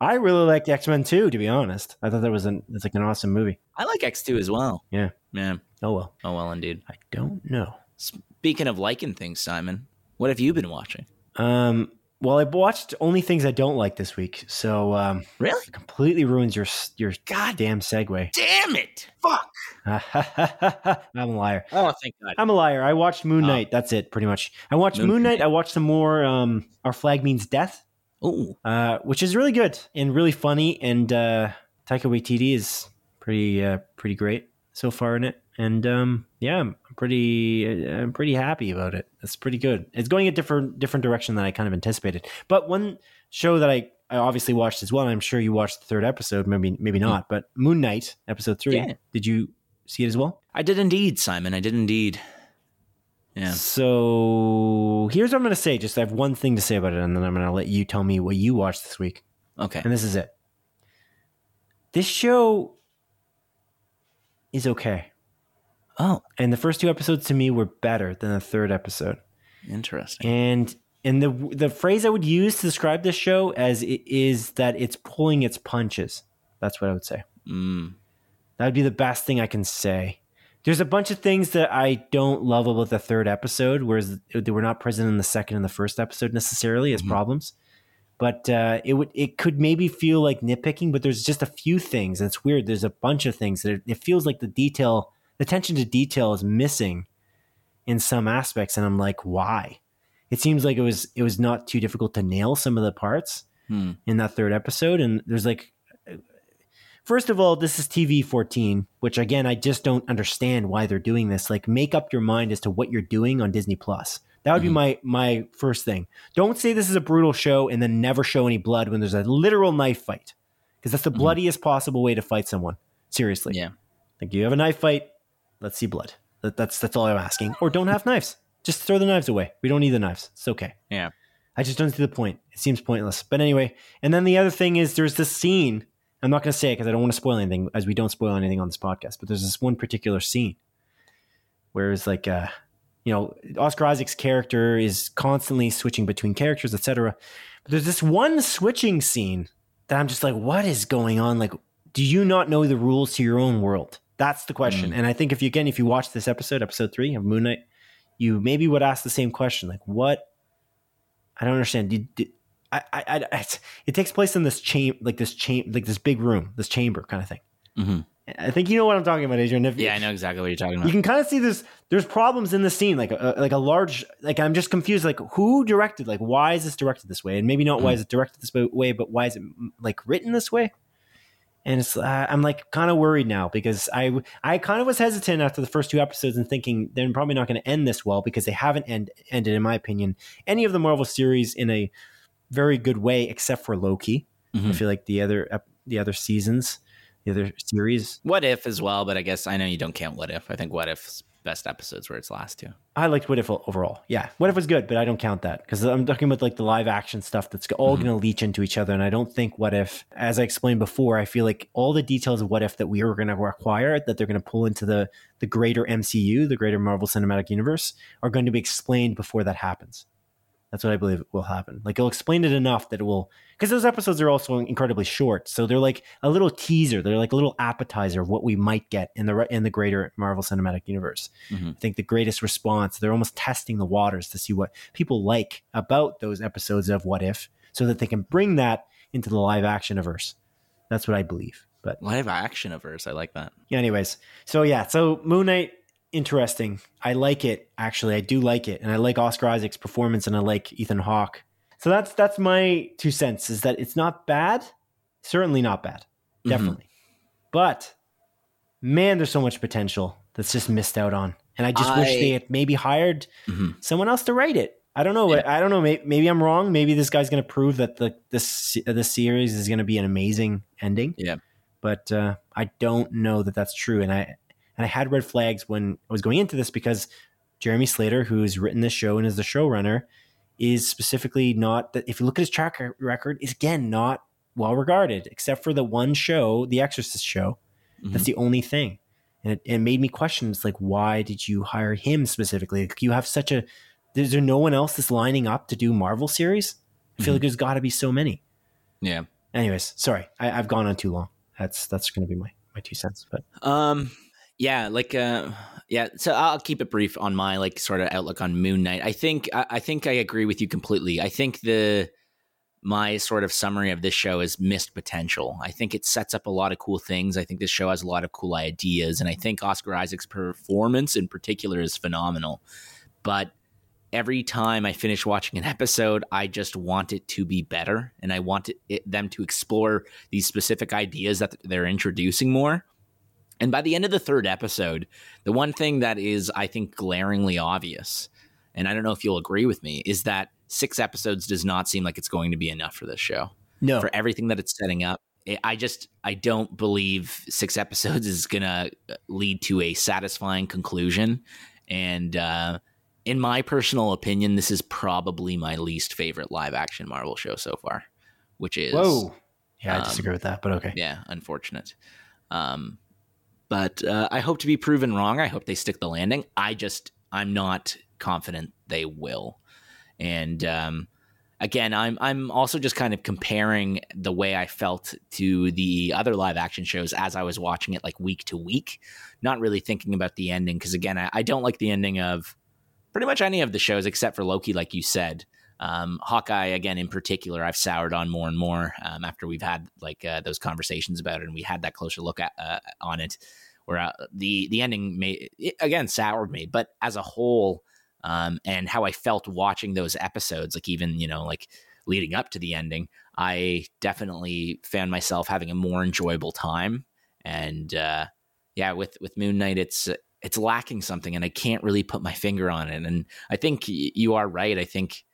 I really liked X Men too, to be honest. I thought that was an it's like an awesome movie. I like X two as well. Yeah. yeah. Oh well, Oh well, indeed. I don't know. Speaking of liking things, Simon, what have you been watching? Um, well, I watched only things I don't like this week, so um, Really? completely ruins your your God damn segue. damn it! Fuck. I'm a liar. Oh, thank God. I'm a liar. I watched Moon Oh. Knight. That's it, pretty much. I watched Moon Moon Knight. Knight. I watched some more. Um, Our Flag Means Death, Oh, uh, which is really good and really funny. And uh, Taika Waititi is pretty uh, pretty great so far in it. And um, yeah, I'm pretty uh, I'm pretty happy about it. It's pretty good. It's going a different different direction than I kind of anticipated. But one show that I, I obviously watched as well. And I'm sure you watched the third episode. Maybe maybe hmm. not. But Moon Knight episode three. Yeah. Did you see it as well? I did indeed, Simon. I did indeed. Yeah. So here's what I'm going to say. Just I have one thing to say about it, and then I'm going to let you tell me what you watched this week. Okay. And this is it. This show is okay, Oh, and the first two episodes to me were better than the third episode. interesting. And and the the phrase I would use to describe this show as it is that it's pulling its punches. That's what I would say. Mm. That would be the best thing I can say. There's a bunch of things that I don't love about the third episode, whereas they were not present in the second and the first episode necessarily as Mhm. problems. But uh, it would it could maybe feel like nitpicking, but there's just a few things. And it's weird. There's a bunch of things that it, it feels like the detail, the attention to detail is missing in some aspects, and I'm like, why? it seems like it was it was not too difficult to nail some of the parts Hmm. in that third episode. And there's like, first of all, this is TV 14, which again, I just don't understand why they're doing this. Like, make up your mind as to what you're doing on Disney Plus. That would be Mhm. my my first thing. Don't say this is a brutal show and then never show any blood when there's a literal knife fight, because that's the Mhm. bloodiest possible way to fight someone. Seriously, Yeah. like you have a knife fight, let's see blood. That, that's that's all I'm asking. Or don't have knives. Just throw the knives away. We don't need the knives. It's okay. Yeah. I just don't see the point. It seems pointless. But anyway, and then the other thing is there's this scene. I'm not going to say it because I don't want to spoil anything, as we don't spoil anything on this podcast. But there's this one particular scene where it's like, uh, you know, Oscar Isaac's character is constantly switching between characters, etc. But there's this one switching scene that I'm just like, what is going on? Like, do you not know the rules to your own world? That's the question. Mm. And I think if you again, if you watch this episode, episode three of Moon Knight, you maybe would ask the same question, like, what? I don't understand. Did, did, I, I, I, it's- it takes place in this chamber, like this chamber, like this big room, this chamber kind of thing. Mhm. I think you know what I'm talking about, Adrian. If, Yeah, I know exactly what you're talking about. you can kind of see this. there's problems in the scene, like a, like a large, like I'm just confused, like who directed, like why is this directed this way, and maybe not why Mm. is it directed this way, but why is it like written this way? And it's uh, I'm like kind of worried now because I I kind of was hesitant after the first two episodes and thinking they're probably not going to end this well because they haven't end, ended, in my opinion, any of the Marvel series in a very good way except for Loki. I Mhm. feel like the other the other seasons, the other series, What if as well, but I guess I know you don't count What If. I think What If's best episodes where its last two. I liked What If overall. Yeah, What If was good, but I don't count that because I'm talking about like the live action stuff that's all Mhm. going to leach into each other. And I don't think What If, as I explained before, I feel like all the details of What If that we are going to require that they're going to pull into the the greater MCU, the greater Marvel Cinematic Universe, are going to be explained before that happens. That's what I believe will happen. Like it'll explain it enough that it will, because those episodes are also incredibly short. So they're like a little teaser. They're like a little appetizer of what we might get in the in the greater Marvel Cinematic Universe. Mhm. I think the greatest response, they're almost testing the waters to see what people like about those episodes of What If so that they can bring that into the live action averse. That's what I believe. But Live action averse. I like that. yeah, anyways, so yeah, so Moon Knight, interesting. I like it, actually. I do like it. And I like Oscar Isaac's performance and I like Ethan Hawke. So that's that's my two cents is that it's not bad. Certainly not bad. Mhm. Definitely. But man, there's so much potential that's just missed out on. And I just wish they had maybe hired Mhm. someone else to write it. I don't know. Yeah. I don't know. Maybe, maybe I'm wrong. Maybe this guy's going to prove that the this this series is going to be an amazing ending. Yeah. But uh, I don't know that that's true. And I and I had red flags when I was going into this because Jeremy Slater, who's written this show and is the showrunner, is specifically not that. If you look at his track record, is again not well regarded, except for the one show, the Exorcist show. That's the only thing. And it, it made me question it's like, why did you hire him specifically? Like, you have such a, is there no one else that's lining up to do Marvel series? I feel Mhm. like there's got to be so many. Yeah. Anyways, sorry, I, I've gone on too long. That's that's going to be my my two cents. But Um, yeah, like, uh, yeah. So I'll keep it brief on my like sort of outlook on Moon Knight. I think, I, I think I agree with you completely. I think the my sort of summary of this show is missed potential. I think it sets up a lot of cool things. I think this show has a lot of cool ideas, and I think Oscar Isaac's performance in particular is phenomenal. But every time I finish watching an episode, I just want it to be better, and I want it, it, them to explore these specific ideas that they're introducing more. And by the end of the third episode, the one thing that is, I think, glaringly obvious, and I don't know if you'll agree with me, is that six episodes does not seem like it's going to be enough for this show. no, For everything that it's setting up, I- I just, I don't believe six episodes is going to lead to a satisfying conclusion. And uh, in my personal opinion, this is probably my least favorite live action Marvel show so far, which is whoa, yeah, I um, disagree with that. But okay, yeah, unfortunate. Um, but uh, I hope to be proven wrong. I hope they stick the landing. I just I'm not confident they will. And um, again, I'm I'm also just kind of comparing the way I felt to the other live action shows as I was watching it like week to week, not really thinking about the ending because again, I, I don't like the ending of pretty much any of the shows except for Loki, like you said. Um, Hawkeye, again, in particular, I've soured on more and more um, after we've had like uh, those conversations about it, and we had that closer look at uh, on it. Where uh, the the ending may again soured me, but as a whole, um, and how I felt watching those episodes, like even you know like leading up to the ending, I definitely found myself having a more enjoyable time. And uh, yeah, with with Moon Knight, it's it's lacking something, and I can't really put my finger on it. And I think you are right. I think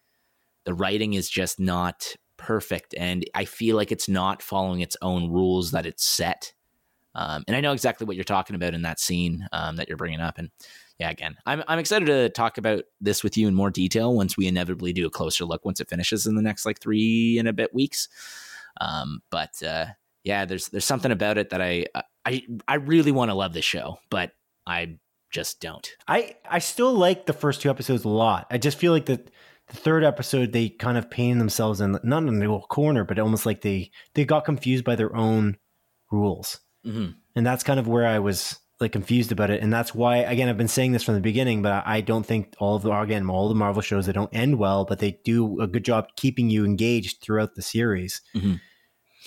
the writing is just not perfect, and I feel like it's not following its own rules that it's set. Um, and I know exactly what you're talking about in that scene um, that you're bringing up. And yeah, again, I'm I'm excited to talk about this with you in more detail once we inevitably do a closer look once it finishes in the next like three and a bit weeks. Um, but uh, yeah, there's there's something about it that I I I really want to love the show, but I just don't. I I still like the first two episodes a lot. I just feel like the the third episode they kind of painted themselves in not in the corner, but almost like they they got confused by their own rules, mm-hmm. and that's kind of where I was like confused about it, and that's why again I've been saying this from the beginning, but I don't think all of the again all the Marvel shows they don't end well, but they do a good job keeping you engaged throughout the series. Mm-hmm.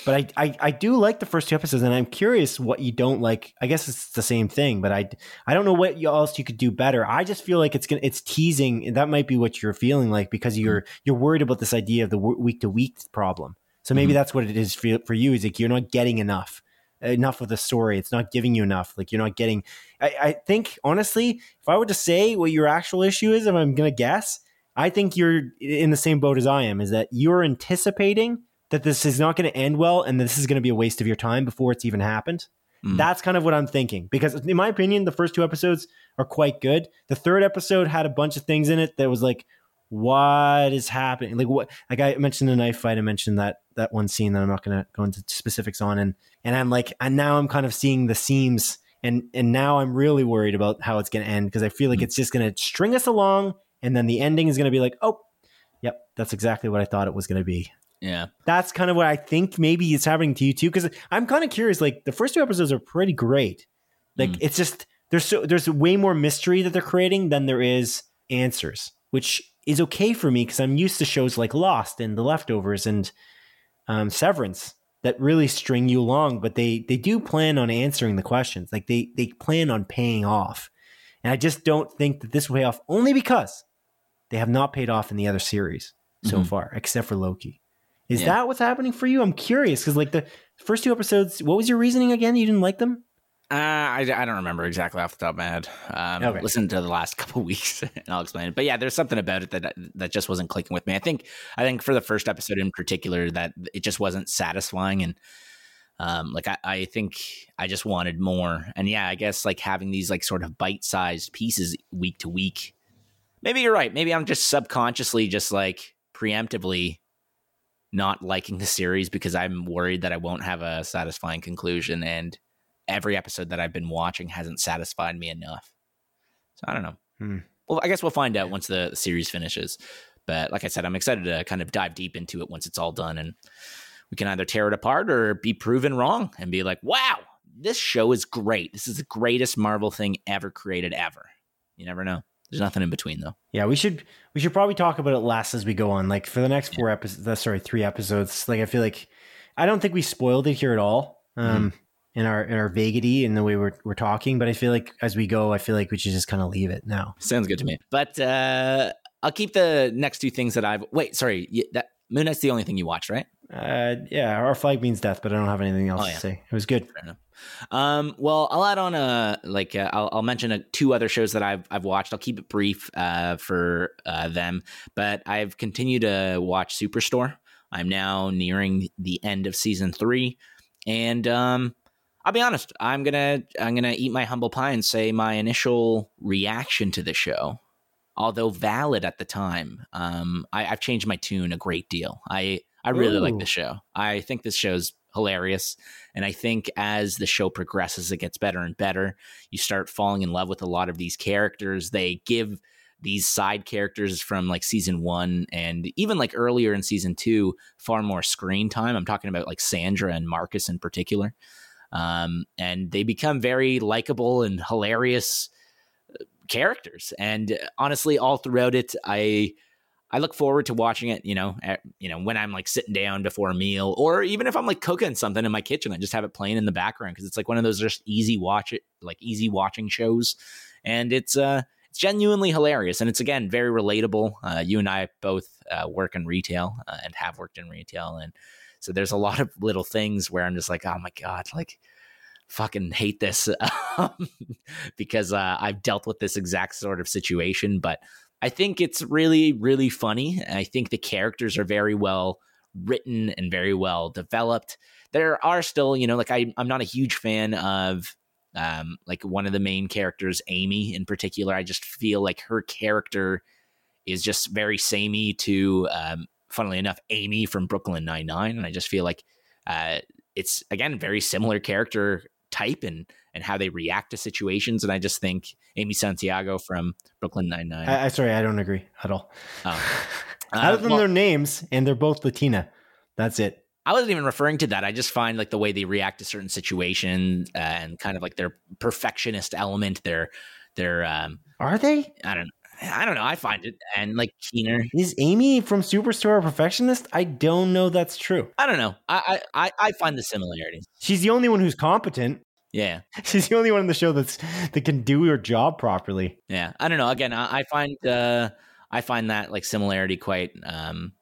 But I, I, I do like the first two episodes, and I'm curious what you don't like. I guess it's the same thing, but I I don't know what else you could do better. I just feel like it's gonna it's teasing. That might be what you're feeling like because you're mm-hmm. you're worried about this idea of the week to week problem. So maybe mm-hmm. that's what it is for, for you. Is like you're not getting enough enough of the story. It's not giving you enough. Like you're not getting. I, I think honestly, if I were to say what your actual issue is, if I'm gonna guess, I think you're in the same boat as I am. Is that you're anticipating that this is not going to end well and this is going to be a waste of your time before it's even happened. Mm. That's kind of what I'm thinking because, in my opinion, the first two episodes are quite good. The third episode had a bunch of things in it that was like, what is happening? Like what? Like I mentioned the knife fight. I mentioned that that one scene that I'm not going to go into specifics on, and and I'm like, and now I'm kind of seeing the seams, and and now I'm really worried about how it's going to end because I feel like mm. it's just going to string us along, and then the ending is going to be like, oh, yep, that's exactly what I thought it was going to be. Yeah. That's kind of what I think maybe is happening to you too. Cause I'm kind of curious. Like the first two episodes are pretty great. Like mm. it's just there's so there's way more mystery that they're creating than there is answers, which is okay for me because I'm used to shows like Lost and The Leftovers and um, Severance that really string you along, but they they do plan on answering the questions. Like they they plan on paying off. And I just don't think that this will pay off only because they have not paid off in the other series so mm-hmm. far, except for Loki. Is yeah. that what's happening for you? I'm curious because like the first two episodes, what was your reasoning again? You didn't like them? Uh, I, I don't remember exactly off the top of my head. Um, okay. Listen to the last couple weeks, and I'll explain it. But yeah, there's something about it that that just wasn't clicking with me. I think I think for the first episode in particular, that it just wasn't satisfying, and um, like I, I think I just wanted more. And yeah, I guess like having these like sort of bite sized pieces week to week. Maybe you're right. Maybe I'm just subconsciously just like preemptively not liking the series because I'm worried that I won't have a satisfying conclusion and every episode that I've been watching hasn't satisfied me enough. So I don't know. Hmm. Well, I guess we'll find out once the series finishes. But like I said, I'm excited to kind of dive deep into it once it's all done, and we can either tear it apart or be proven wrong and be like, "Wow, this show is great. This is the greatest Marvel thing ever created ever." You never know. There's nothing in between though. Yeah, we should we should probably talk about it last as we go on. Like for the next four episodes, sorry, three episodes. Like I feel like I don't think we spoiled it here at all. Um, mm-hmm in our in our vagity in the way we're we're talking. But I feel like as we go, I feel like we should just kind of leave it now. Sounds good to me. But uh, I'll keep the next two things that I've. Wait, sorry, that Moon Knight's the only thing you watch, right? Uh, yeah, our flag means death, but I don't have anything else oh, yeah. to say. It was good. Um, well, I'll add on a like uh, I'll, I'll, mention a, two other shows that I've I've watched. I'll keep it brief uh, for uh, them, but I've continued to watch Superstore. I'm now nearing the end of season three, and um, I'll be honest. I'm gonna I'm gonna eat my humble pie and say my initial reaction to the show, although valid at the time, um, I, have changed my tune a great deal. I I really Ooh. like the show. I think this show's hilarious, and I think as the show progresses, it gets better and better. You start falling in love with a lot of these characters. They give these side characters from like season one and even like earlier in season two far more screen time. I'm talking about like Sandra and Marcus in particular. Um, and they become very likable and hilarious uh, characters. And honestly, all throughout it, I I look forward to watching it. You know, at, you know when I'm like sitting down before a meal, or even if I'm like cooking something in my kitchen, I just have it playing in the background because it's like one of those just easy watch it, like easy watching shows, and it's uh it's genuinely hilarious, and it's again very relatable. Uh, you and I both uh, work in retail uh, and have worked in retail, and so there's a lot of little things where I'm just like, oh my god, like fucking hate this um, because uh, I've dealt with this exact sort of situation. But I think it's really, really funny. I think the characters are very well written and very well developed. There are still, you know, like I, I'm not a huge fan of um, like one of the main characters, Amy in particular. I just feel like her character is just very samey to, um, funnily enough, Amy from Brooklyn Nine Nine, and I just feel like uh, it's again very similar character type and and how they react to situations. And I just think Amy Santiago from Brooklyn Nine Nine. I, I sorry, I don't agree at all. Uh, Other than well, their names, and they're both Latina. That's it. I wasn't even referring to that. I just find like the way they react to certain situations uh, and kind of like their perfectionist element. Their their um, are they? I don't. I don't know. I find it and like Keener. Is Amy from Superstore a perfectionist? I don't know that's true. I don't know. I I I find the similarities. She's the only one who's competent. Yeah, she's the only one in the show that's that can do her job properly. Yeah, I don't know. Again, I, I find uh, I find that like similarity quite um,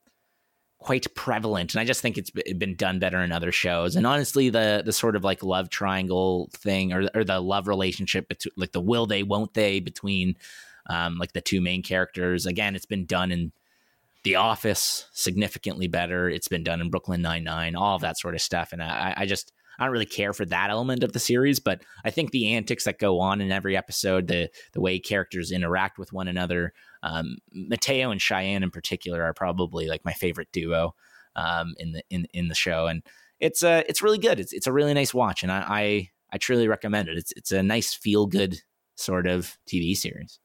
quite prevalent, and I just think it's been done better in other shows. And honestly, the the sort of like love triangle thing, or or the love relationship between like the will they won't they between um, like the two main characters. Again, it's been done in The Office significantly better. It's been done in Brooklyn Nine Nine, all of that sort of stuff, and I, I just I don't really care for that element of the series, but I think the antics that go on in every episode, the the way characters interact with one another, um, Mateo and Cheyenne in particular are probably like my favorite duo um, in the in in the show, and it's uh it's really good. It's it's a really nice watch, and I I, I truly recommend it. It's it's a nice feel good sort of TV series,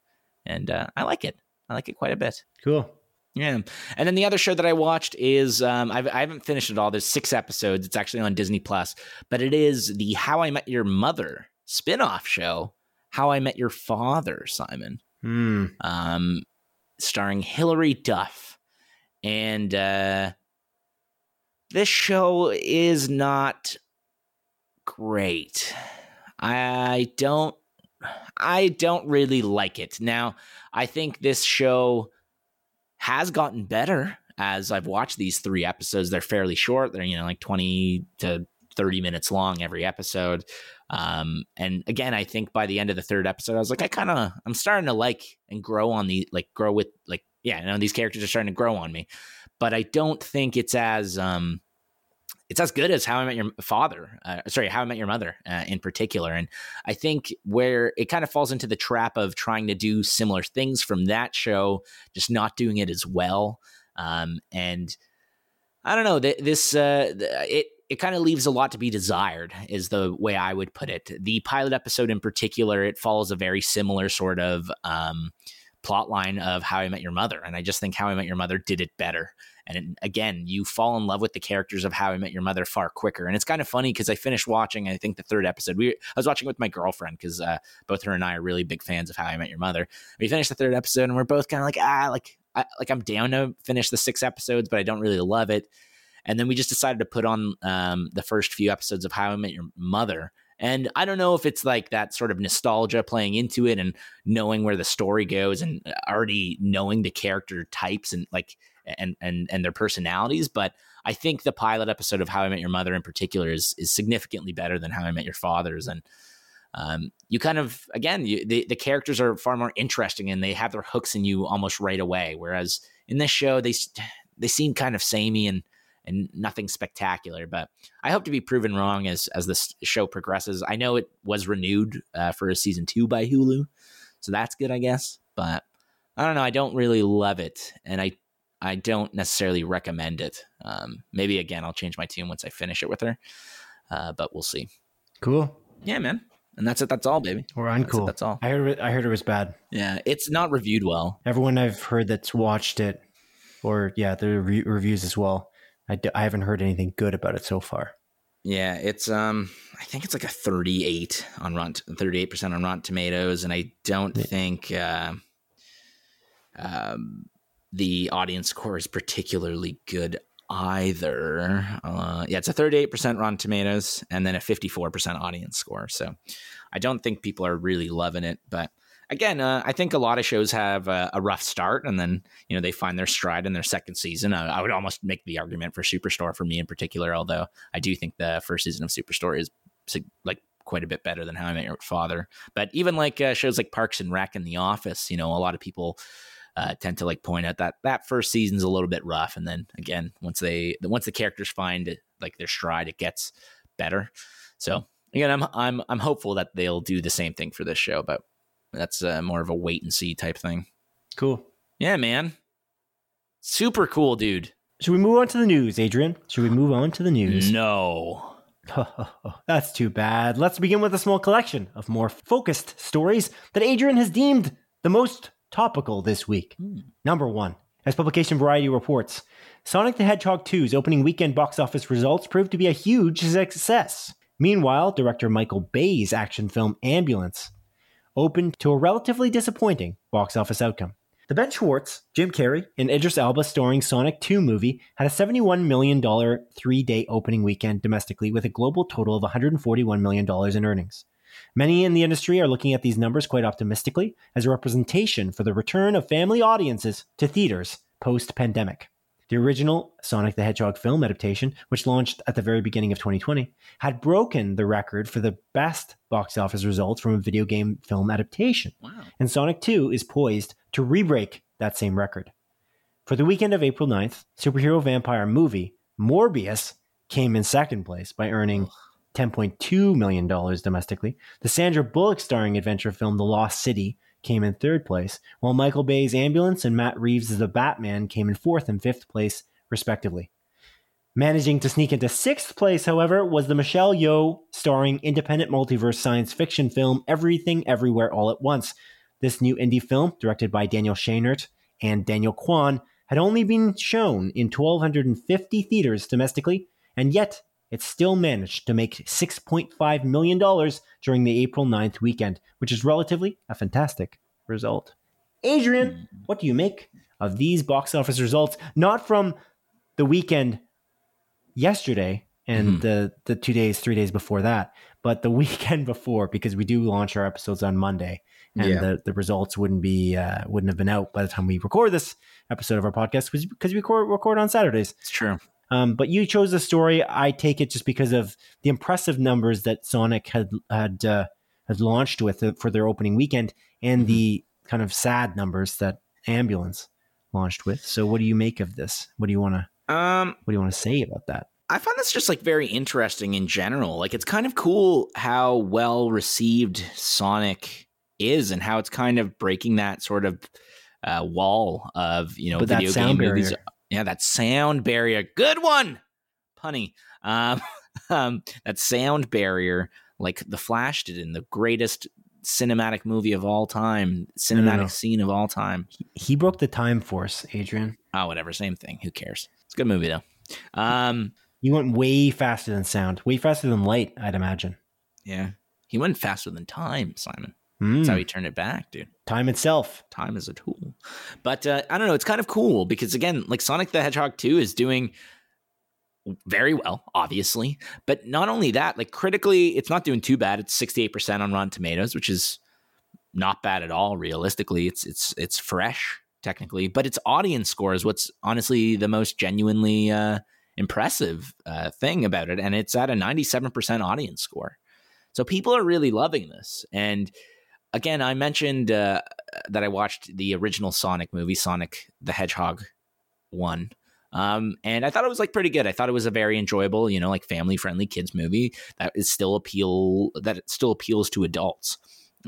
and uh, I like it. I like it quite a bit. Cool. Yeah, and then the other show that I watched is um, I've, I haven't finished it all. There's six episodes. It's actually on Disney Plus, but it is the How I Met Your Mother spinoff show. How I Met Your Father, Simon. Hmm. Um, starring Hilary Duff, and uh, this show is not great. I don't. I don't really like it. Now, I think this show has gotten better as I've watched these three episodes. They're fairly short. They're, you know, like 20 to 30 minutes long every episode. Um, and again, I think by the end of the third episode, I was like, I kind of, I'm starting to like and grow on the, like, grow with, like, yeah, you know, these characters are starting to grow on me. But I don't think it's as, um, it's as good as How I Met Your Father. Uh, sorry, How I Met Your Mother uh, in particular. And I think where it kind of falls into the trap of trying to do similar things from that show, just not doing it as well. Um, and I don't know. This uh, it it kind of leaves a lot to be desired, is the way I would put it. The pilot episode in particular, it follows a very similar sort of um, plot line of How I Met Your Mother, and I just think How I Met Your Mother did it better. And again, you fall in love with the characters of How I Met Your Mother far quicker. And it's kind of funny because I finished watching, I think, the third episode. We I was watching with my girlfriend because uh, both her and I are really big fans of How I Met Your Mother. We finished the third episode, and we're both kind of like, ah, like, I, like I'm down to finish the six episodes, but I don't really love it. And then we just decided to put on um, the first few episodes of How I Met Your Mother. And I don't know if it's like that sort of nostalgia playing into it and knowing where the story goes and already knowing the character types and like and and and their personalities. But I think the pilot episode of How I Met Your Mother in particular is is significantly better than How I Met Your Father's. And um, you kind of again you, the the characters are far more interesting and they have their hooks in you almost right away. Whereas in this show they they seem kind of samey and and nothing spectacular. But I hope to be proven wrong as as this show progresses. I know it was renewed uh, for a season two by Hulu, so that's good, I guess. But I don't know. I don't really love it, and I I don't necessarily recommend it. Um, maybe again, I'll change my tune once I finish it with her. Uh, but we'll see. Cool. Yeah, man. And that's it. That's all, baby. We're uncool. That's, it, that's all. I heard. It, I heard it was bad. Yeah, it's not reviewed well. Everyone I've heard that's watched it, or yeah, the re- reviews as well, I d- I haven't heard anything good about it so far. Yeah, it's um I think it's like a 38 on Rotten 38% on Rotten Tomatoes and I don't yeah. think uh, um the audience score is particularly good either. Uh, yeah, it's a 38% Rotten Tomatoes and then a 54% audience score. So I don't think people are really loving it, but again, uh, I think a lot of shows have a, a, rough start and then, you know, they find their stride in their second season. I, I, would almost make the argument for Superstore for me in particular, although I do think the first season of Superstore is like quite a bit better than How I Met Your Father. But even like uh, shows like Parks and Rec and The Office, you know, a lot of people uh, tend to like point out that that first season's a little bit rough, and then again, once they once the characters find like their stride, it gets better. So again, I'm I'm I'm hopeful that they'll do the same thing for this show, but that's uh, more of a wait and see type thing. Cool. Yeah, man. Super cool, dude. Should we move on to the news, Adrian? Should we move on to the news? No. That's too bad. Let's begin with a small collection of more focused stories that Adrian has deemed the most topical this week. Mm. Number one, as publication Variety reports, Sonic the Hedgehog 2's opening weekend box office results proved to be a huge success. Meanwhile, director Michael Bay's action film Ambulance opened to a relatively disappointing box office outcome. The Ben Schwartz, Jim Carrey, and Idris Elba starring Sonic 2 movie had a $71 million three day opening weekend domestically with a global total of $141 million in earnings. Many in the industry are looking at these numbers quite optimistically as a representation for the return of family audiences to theaters post pandemic. The original Sonic the Hedgehog film adaptation, which launched at the very beginning of 2020, had broken the record for the best box office results from a video game film adaptation. Wow. And Sonic 2 is poised to re-break that same record. For the weekend of April 9th, superhero vampire movie Morbius came in second place by earning $10.2 million domestically. The Sandra Bullock starring adventure film The Lost City came in third place, while Michael Bay's Ambulance and Matt Reeves' The Batman came in fourth and fifth place, respectively. Managing to sneak into sixth place, however, was the Michelle Yeoh starring independent multiverse science fiction film Everything Everywhere All at Once. This new indie film, directed by Daniel Scheinert and Daniel Kwan, had only been shown in 1,250 theaters domestically, and yet it still managed to make $6.5 million during the April 9th weekend, which is relatively a fantastic result. Adrian, hmm. what do you make of these box office results? Not from the weekend yesterday and mm-hmm. the, the two days, three days before that, but the weekend before, because we do launch our episodes on Monday and yeah. the, the results wouldn't be uh, wouldn't have been out by the time we record this episode of our podcast because we record, record on Saturdays. It's true. Um, but you chose the story. I take it just because of the impressive numbers that Sonic had had uh, had launched with for their opening weekend, and mm-hmm. the kind of sad numbers that Ambulance launched with. So, what do you make of this? What do you want to um, What do you want to say about that? I find this just like very interesting in general. Like, it's kind of cool how well received Sonic is, and how it's kind of breaking that sort of uh, wall of you know but video game movies. Yeah, that sound barrier. Good one, punny. Um, um, that sound barrier, like the Flash did in the greatest cinematic movie of all time, cinematic no, no, no. scene of all time. He, he, broke the time force, Adrian. Oh, whatever, same thing. Who cares? It's a good movie though. Um, he went way faster than sound, way faster than light. I'd imagine. Yeah, he went faster than time, Simon. Mm. That's how he turned it back, dude. Time itself. Time is a tool. But uh, I don't know. It's kind of cool because, again, like Sonic the Hedgehog 2 is doing very well, obviously. But not only that, like critically, it's not doing too bad. It's 68% on Rotten Tomatoes, which is not bad at all, realistically. It's it's it's fresh, technically. But its audience score is what's honestly the most genuinely uh, impressive uh, thing about it. And it's at a 97% audience score. So people are really loving this. And again, I mentioned uh, that I watched the original Sonic movie, Sonic the Hedgehog one. Um, and I thought it was like pretty good. I thought it was a very enjoyable, you know, like family friendly kids movie that is still appeal that still appeals to adults.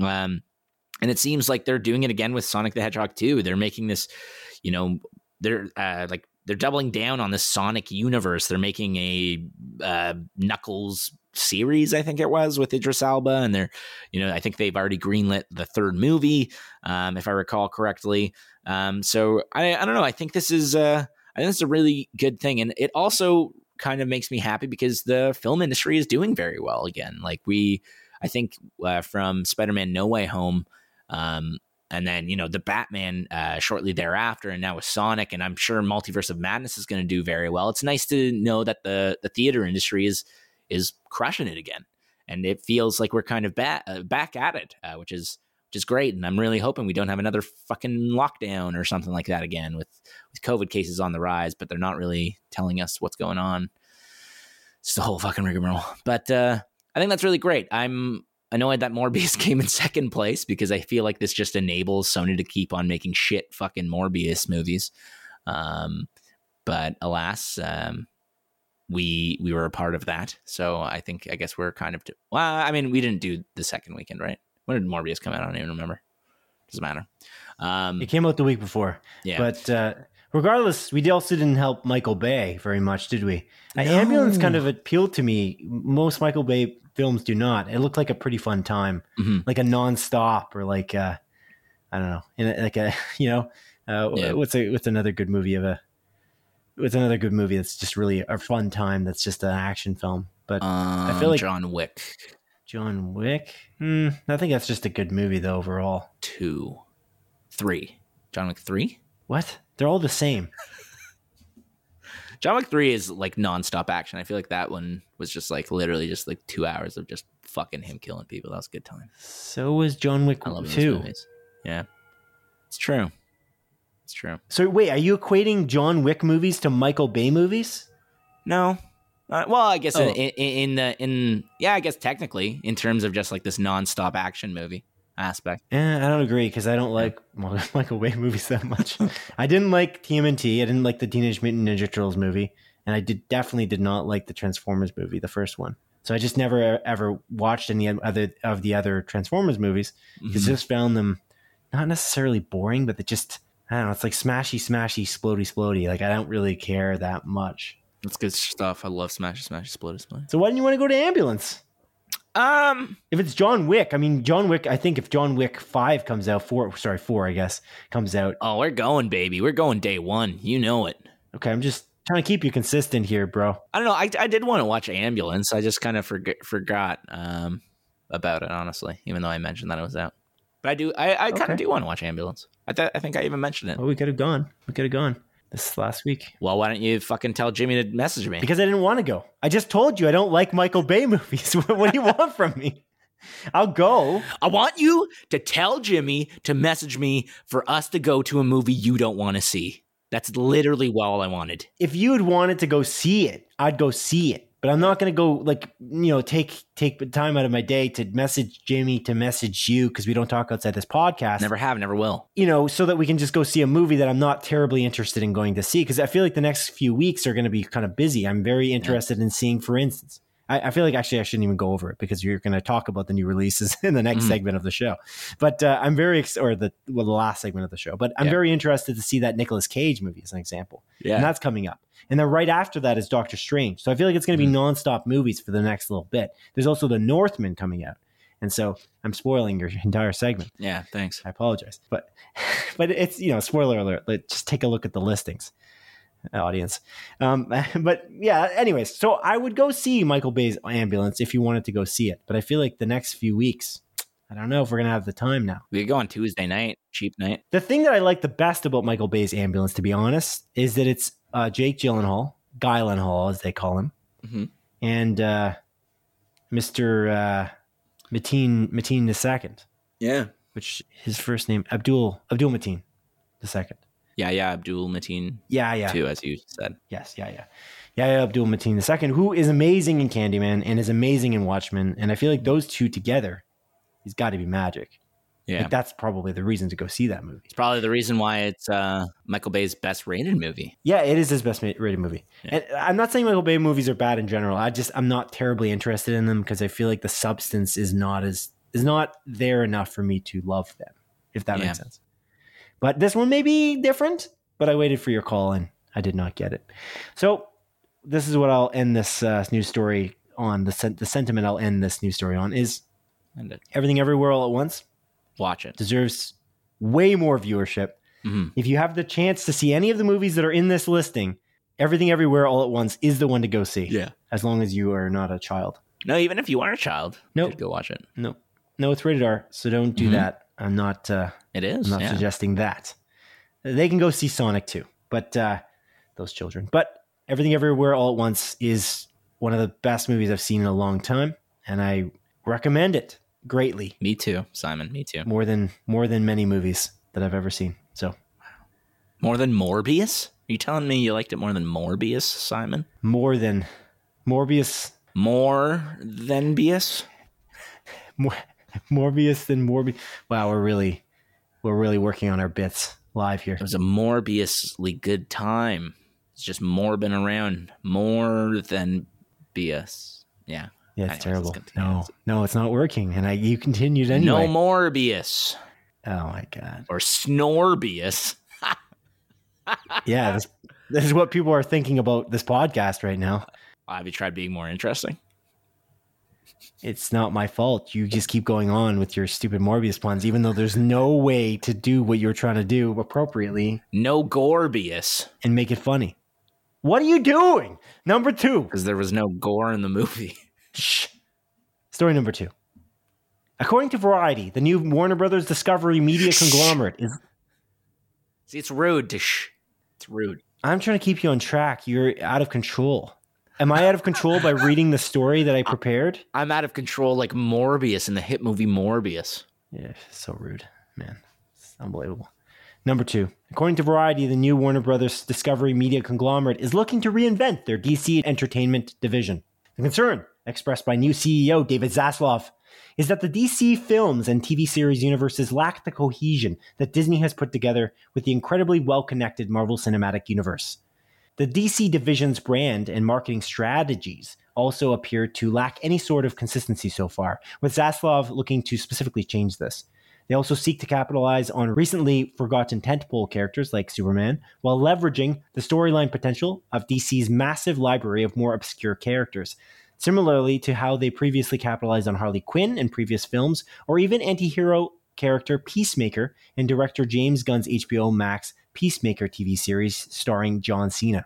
Um, and it seems like they're doing it again with Sonic the Hedgehog 2. They're making this, you know, they're uh, like they're doubling down on this Sonic universe. They're making a uh, Knuckles series, I think it was, with Idris Elba, and they're, you know, I think they've already greenlit the third movie, um, if I recall correctly. Um, so I, I don't know. I think this is, uh, I think this is a really good thing, and it also kind of makes me happy because the film industry is doing very well again. Like we, I think uh, from Spider-Man: No Way Home. Um, and then you know the Batman uh, shortly thereafter, and now with Sonic, and I'm sure Multiverse of Madness is going to do very well. It's nice to know that the the theater industry is is crushing it again, and it feels like we're kind of back uh, back at it, uh, which is which is great. And I'm really hoping we don't have another fucking lockdown or something like that again with, with COVID cases on the rise, but they're not really telling us what's going on. It's the whole fucking rigmarole. But uh, I think that's really great. I'm annoyed that Morbius came in second place because I feel like this just enables Sony to keep on making shit fucking Morbius movies. Um, but alas, um, we we were a part of that. So I think I guess we're kind of well. I mean, we didn't do the second weekend, right? When did Morbius come out? I don't even remember. Doesn't matter. Um, It came out the week before. yeah, But uh, regardless, we also didn't help Michael Bay very much, did we? Uh, No. Ambulance kind of appealed to me. Most Michael Bay films do not. It looked like a pretty fun time, Mhm. like a non-stop or like uh, I don't know, in a, like a you know, uh, Yeah. what's a what's another good movie of a what's another good movie that's just really a fun time that's just an action film. But um, feel like- John Wick John Wick, hmm, I think that's just a good movie though overall. two, three. John Wick three. What? They're all the same. John Wick three is like nonstop action. I feel like that one was just like literally just like two hours of just fucking him killing people. That was a good time. So was John Wick I love two. Yeah, it's true. It's true. So wait, are you equating John Wick movies to Michael Bay movies? No. Uh, well, I guess Oh. in, in, in the in yeah, I guess technically in terms of just like this nonstop action movie aspect. Eh, I don't agree because I don't like Mo- Michael Bay movies that much. I didn't like TMNT. I didn't like the Teenage Mutant Ninja Turtles movie, and I did definitely did not like the Transformers movie, the first one. So I just never ever watched any other of the other Transformers movies because I Mhm. just found them not necessarily boring, but they just I don't know. It's like smashy, smashy, splody, splody. Like I don't really care that much. That's good stuff. I love Smash Smash splody, splody. So why didn't you want to go to Ambulance? Um, If it's John Wick, I mean John Wick. I think if John Wick five comes out, four sorry four, I guess comes out. oh, we're going, baby. We're going day one. You know it. Okay, I'm just trying to keep you consistent here, bro. I don't know. I, I did want to watch Ambulance. I just kind of forget, forgot um, about it, honestly, even though I mentioned that it was out. But I do. I, I kind of Okay. do want to watch Ambulance. I, th- I think I even mentioned it. Well, we could have gone. We could have gone this last week Well, why don't you fucking tell Jimmy to message me? because I didn't want to go. I just told you I don't like Michael Bay movies. what, do you want from me? I'll go. I want you to tell Jimmy to message me for us to go to a movie you don't want to see. That's literally all I wanted. If you had wanted to go see it, I'd go see it. But I'm not going to go like you know take take time out of my day to message Jamie to message you because we don't talk outside this podcast. Never have, never will. you know, so that we can just go see a movie that I'm not terribly interested in going to see. Because I feel like the next few weeks are going to be kind of busy. I'm very interested in seeing, for instance, I, I feel like actually I shouldn't even go over it because you're going to talk about the new releases in the next Mhm. segment of the show. But uh, I'm very, ex- or the well, the last segment of the show. But I'm Yeah. very interested to see that Nicolas Cage movie as an example, Yeah. and that's coming up. And then right after that is Doctor Strange. So I feel like it's going to be nonstop movies for the next little bit. There's also the Northman coming out, and so I'm spoiling your entire segment. yeah, thanks. I apologize, but but it's you know spoiler alert. Let just take a look at the listings, audience. Um, but yeah, anyways, so I would go see Michael Bay's Ambulance if you wanted to go see it. But I feel like the next few weeks, I don't know if we're gonna have the time now. We could go on Tuesday night, cheap night. The thing that I like the best about Michael Bay's Ambulance, to be honest, is that it's uh, Jake Gyllenhaal, Gyllenhaal as they call him, Mhm. and uh, Mister uh, Mateen Mateen the second, Yeah. which his first name Abdul Abdul Mateen the second. Yeah, yeah, Abdul Mateen Yeah, yeah. too, as you said. Yes, yeah, yeah. Yeah, yeah, Abdul Mateen II, who is amazing in Candyman and is amazing in Watchmen. And I feel like those two together, he's got to be magic. Yeah. Like that's probably the reason to go see that movie. it's probably the reason why it's uh, Michael Bay's best rated movie. Yeah, it is his best rated movie. Yeah. And I'm not saying Michael Bay movies are bad in general. I just I'm not terribly interested in them because I feel like the substance is not as is not there enough for me to love them. If that Yeah. makes sense. But this one may be different. But I waited for your call and I did not get it. So this is what I'll end this uh, news story on. The sen- the sentiment I'll end this news story on is everything everywhere all at once watch it. deserves way more viewership. Mhm. If you have the chance to see any of the movies that are in this listing, everything everywhere all at once is the one to go see. Yeah. As long as you are not a child. No, even if you are a child, Nope. you could go watch it. No, no, it's rated R, so don't do Mhm. that. I'm not. Uh, It is. I'm not yeah. suggesting that. They can go see Sonic too, but uh, those children. But Everything Everywhere All at Once is one of the best movies I've seen in a long time, and I recommend it. greatly. Me too, Simon. Me too. More than more than many movies that I've ever seen. So More than Morbius? Are you telling me you liked it more than Morbius, Simon? more than Morbius, More than Bius? more, Morbius than Morbius. Wow, we're really we're really working on our bits live here. It was a Morbiusly good time. It's just morbing around more than BS. Yeah. Yeah, it's terrible. No, no, it's not working, and I you continued anyway. No Morbius oh my god. or Snorbius. Yeah, this, this is what people are thinking about this podcast right now. Have you tried being more interesting? It's not my fault. You just keep going on with your stupid Morbius puns, even though there's no way to do what you're trying to do appropriately No Gorbius and make it funny. What are you doing? Number two. because there was no gore in the movie. Shh. Story number two. According to Variety, the new Warner Brothers Discovery media conglomerate is. See, it's rude to shh. It's rude. I'm trying to keep you on track. You're out of control. Am I out of control by reading the story that I prepared? I'm out of control like Morbius in the hit movie Morbius. Yeah, so rude, man. It's unbelievable. Number two, according to Variety, the new Warner Brothers Discovery Media conglomerate is looking to reinvent their DC entertainment division. The concern, expressed by new CEO David Zaslav, is that the DC films and TV series universes lack the cohesion that Disney has put together with the incredibly well connected Marvel Cinematic Universe. The DC division's brand and marketing strategies also appear to lack any sort of consistency so far, with Zaslav looking to specifically change this. They also seek to capitalize on recently forgotten tentpole characters like Superman, while leveraging the storyline potential of DC's massive library of more obscure characters. Similarly to how they previously capitalized on Harley Quinn in previous films, or even anti hero character Peacemaker in director James Gunn's HBO Max Peacemaker TV series starring John Cena.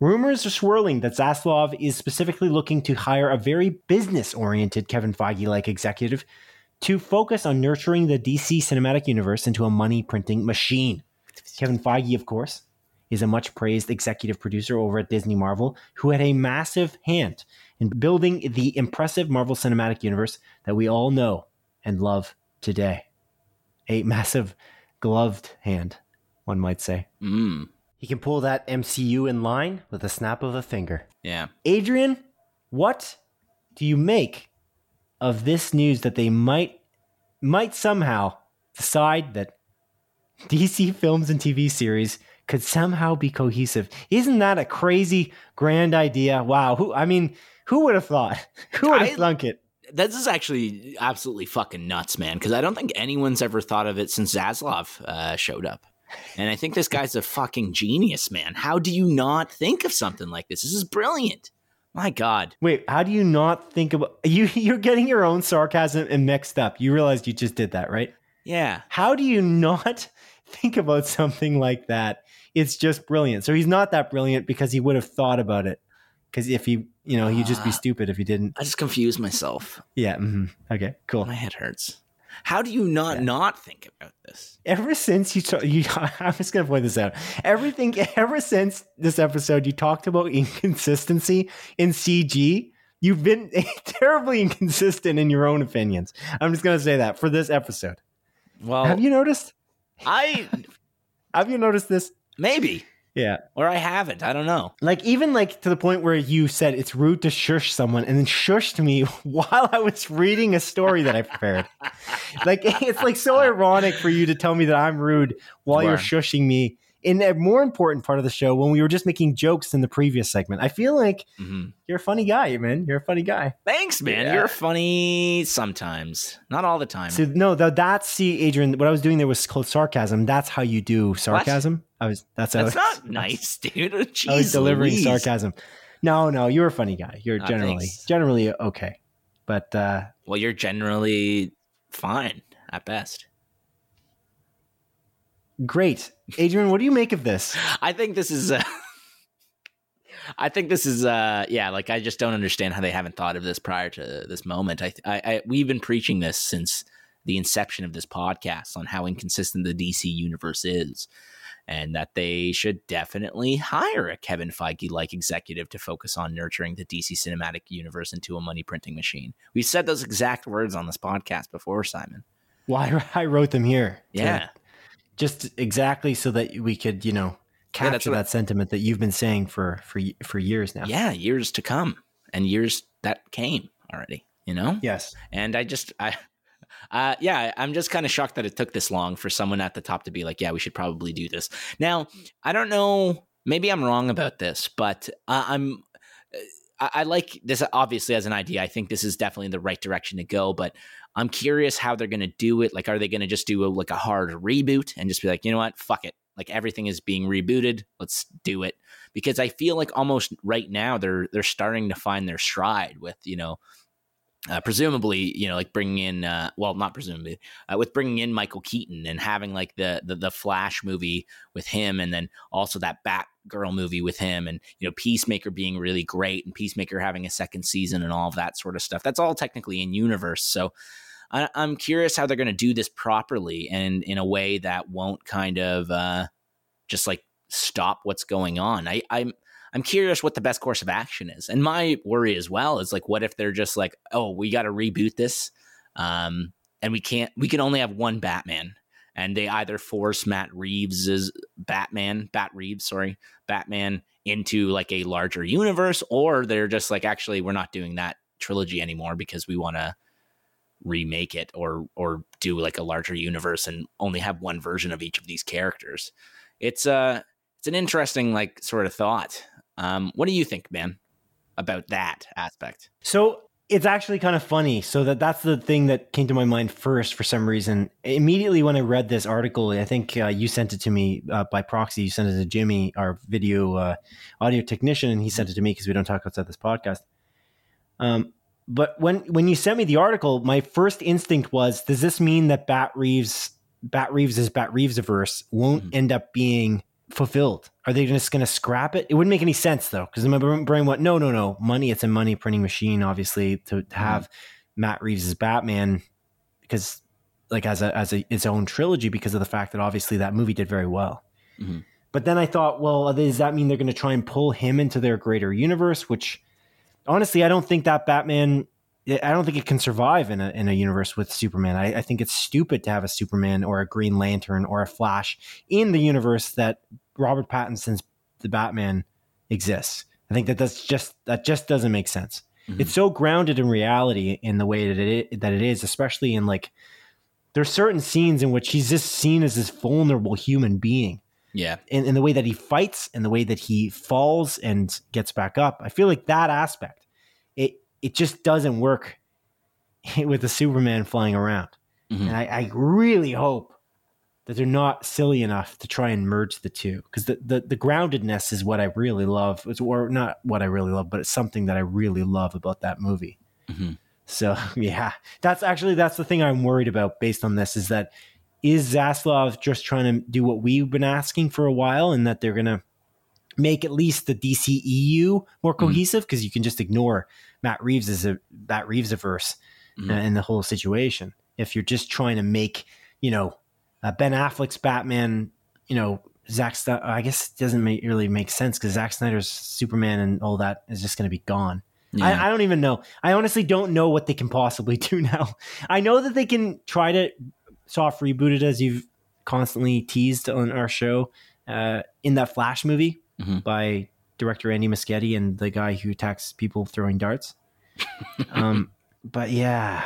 Rumors are swirling that Zaslav is specifically looking to hire a very business oriented Kevin Feige like executive to focus on nurturing the DC cinematic universe into a money printing machine. Kevin Feige, of course, is a much praised executive producer over at Disney Marvel who had a massive hand in building the impressive Marvel Cinematic Universe that we all know and love today. A massive gloved hand, one might say. Mm. He can pull that MCU in line with a snap of a finger. Yeah. Adrian, what do you make of this news that they might might somehow decide that DC films and TV series could somehow be cohesive? Isn't that a crazy grand idea? Wow, who I mean, who would have thought? Who would I- have thunk it? This is actually absolutely fucking nuts, man. Because I don't think anyone's ever thought of it since Zaslav uh, showed up. And I think this guy's a fucking genius, man. How do you not think of something like this? This is brilliant. My God. Wait, how do you not think about you you're getting your own sarcasm and mixed up. You realized you just did that, right? Yeah. How do you not think about something like that? It's just brilliant. So he's not that brilliant because he would have thought about it. Because if he, you know, he'd just be Ah. stupid if he didn't. I just confused myself. Yeah. mhm. Okay. Cool. My head hurts. How do you not Yeah. not think about this? Ever since you, ta- you, I'm just gonna point this out. Everything, ever since this episode, you talked about inconsistency in CG. You've been terribly inconsistent in your own opinions. I'm just gonna say that for this episode. Well, have you noticed? I Have you noticed this? maybe Yeah. or I haven't. I don't know. Like even like to the point where you said it's rude to shush someone and then shushed me while I was reading a story that I prepared. like it's like so ironic for you to tell me that I'm rude while you're shushing me in a more important part of the show when we were just making jokes in the previous segment. I feel like Mhm. you're a funny guy, man. You're a funny guy. Thanks, man. Yeah. You're funny sometimes, not all the time. So no, th- that's see, Adrian. What I was doing there was called sarcasm. That's how you do sarcasm. I was. That's how That's I was- not nice, dude. Jeez I was delivering Louise. sarcasm. No, no, you're a funny guy. You're Ah, generally thanks. generally okay, but uh, Well, you're generally fine at best. Great, Adrian. What do you make of this? I think this is. Uh, I think this is. Uh, yeah, like I just don't understand how they haven't thought of this prior to this moment. I, I, I we've been preaching this since the inception of this podcast on how inconsistent the DC universe is, and that they should definitely hire a Kevin Feige like executive to focus on nurturing the DC cinematic universe into a money printing machine. We said those exact words on this podcast before, Simon. Why well, I wrote them here. Yeah. Just exactly so that we could, you know, capture yeah, that sentiment that you've been saying for for for years now. Yeah, years to come and years that came already, you know? Yes. And I just I uh, yeah, I'm just kind of shocked that it took this long for someone at the top to be like, yeah, we should probably do this. Now, I don't know. Maybe I'm wrong about this, but uh, I'm. I, I like this obviously as an idea. I think this is definitely the right direction to go, but I'm curious how they're going to do it. Like, are they going to just do a, like a hard reboot and just be like, you know what, fuck it, like everything is being rebooted, let's do it? Because I feel like almost right now they're they're starting to find their stride with you know uh, presumably, you know, like bringing in, uh, well, not presumably, uh, with bringing in Michael Keaton and having like the, the, the Flash movie with him, and then also that Batgirl movie with him, and you know, Peacemaker being really great, and Peacemaker having a second season, and all of that sort of stuff. That's all technically in universe. So I, am curious how they're going to do this properly and in a way that won't kind of uh, just like stop what's going on. I, I'm I'm curious what the best course of action is. And my worry as well is like, what if they're just like, oh, we got to reboot this, um, and we can't, we can only have one Batman, and they either force Matt Reeves's Batman, Bat Reeves, sorry, Batman into like a larger universe, or they're just like, actually, we're not doing that trilogy anymore because we want to remake it or or do like a larger universe and only have one version of each of these characters. It's uh it's an interesting like sort of thought. Um, what do you think, man, about that aspect? So it's actually kind of funny. So that that's the thing that came to my mind first for some reason. Immediately when I read this article, I think uh, you sent it to me uh, by proxy. You sent it to Jimmy, our video uh, audio technician, and he sent it to me because we don't talk outside this podcast. Um, but when when you sent me the article, my first instinct was, does this mean that Bat Reeves, Bat Reeves' Bat Reeves verse won't mm-hmm. end up being fulfilled? Are they just going to scrap it? It wouldn't make any sense though, because my brain went, no, no, no, money. It's a money printing machine, obviously, to, to mm-hmm. have mm-hmm. Matt Reeves' as Batman, because like as a as a its own trilogy, because of the fact that obviously that movie did very well. Mm-hmm. But then I thought, well, does that mean they're going to try and pull him into their greater universe? Which, honestly, I don't think that Batman I don't think it can survive in a in a universe with Superman. I, I, think it's stupid to have a Superman or a Green Lantern or a Flash in the universe that Robert Pattinson's the Batman exists. I think that that's just that just doesn't make sense. Mm-hmm. It's so grounded in reality in the way that it that it is, especially in like there's certain scenes in which he's just seen as this vulnerable human being. Yeah. In, in the way that he fights and the way that he falls and gets back up. I feel like that aspect it it just doesn't work with the Superman flying around. Mm-hmm. And I, I, really hope that they're not silly enough to try and merge the two because the, the, the groundedness is what I really love. It's, or not what I really love, but it's something that I really love about that movie. Mm-hmm. So yeah, that's actually that's the thing I'm worried about based on this is that is Zaslav just trying to do what we've been asking for a while, and that they're gonna make at least the DCEU more mm-hmm. cohesive because mm-hmm. you can just ignore Matt Reeves is a Matt Reeves averse mm-hmm. in the whole situation. If you're just trying to make, you know, uh, Ben Affleck's Batman, you know, Zack, I guess it doesn't make, really make sense because Zack Snyder's Superman and all that is just going to be gone. Yeah. I, I, don't even know. I honestly don't know what they can possibly do now. I know that they can try to soft rebooted, as you've constantly teased on our show uh, in that Flash movie mm-hmm. by director Andy Muschietti and the guy who attacks people throwing darts. um, but yeah,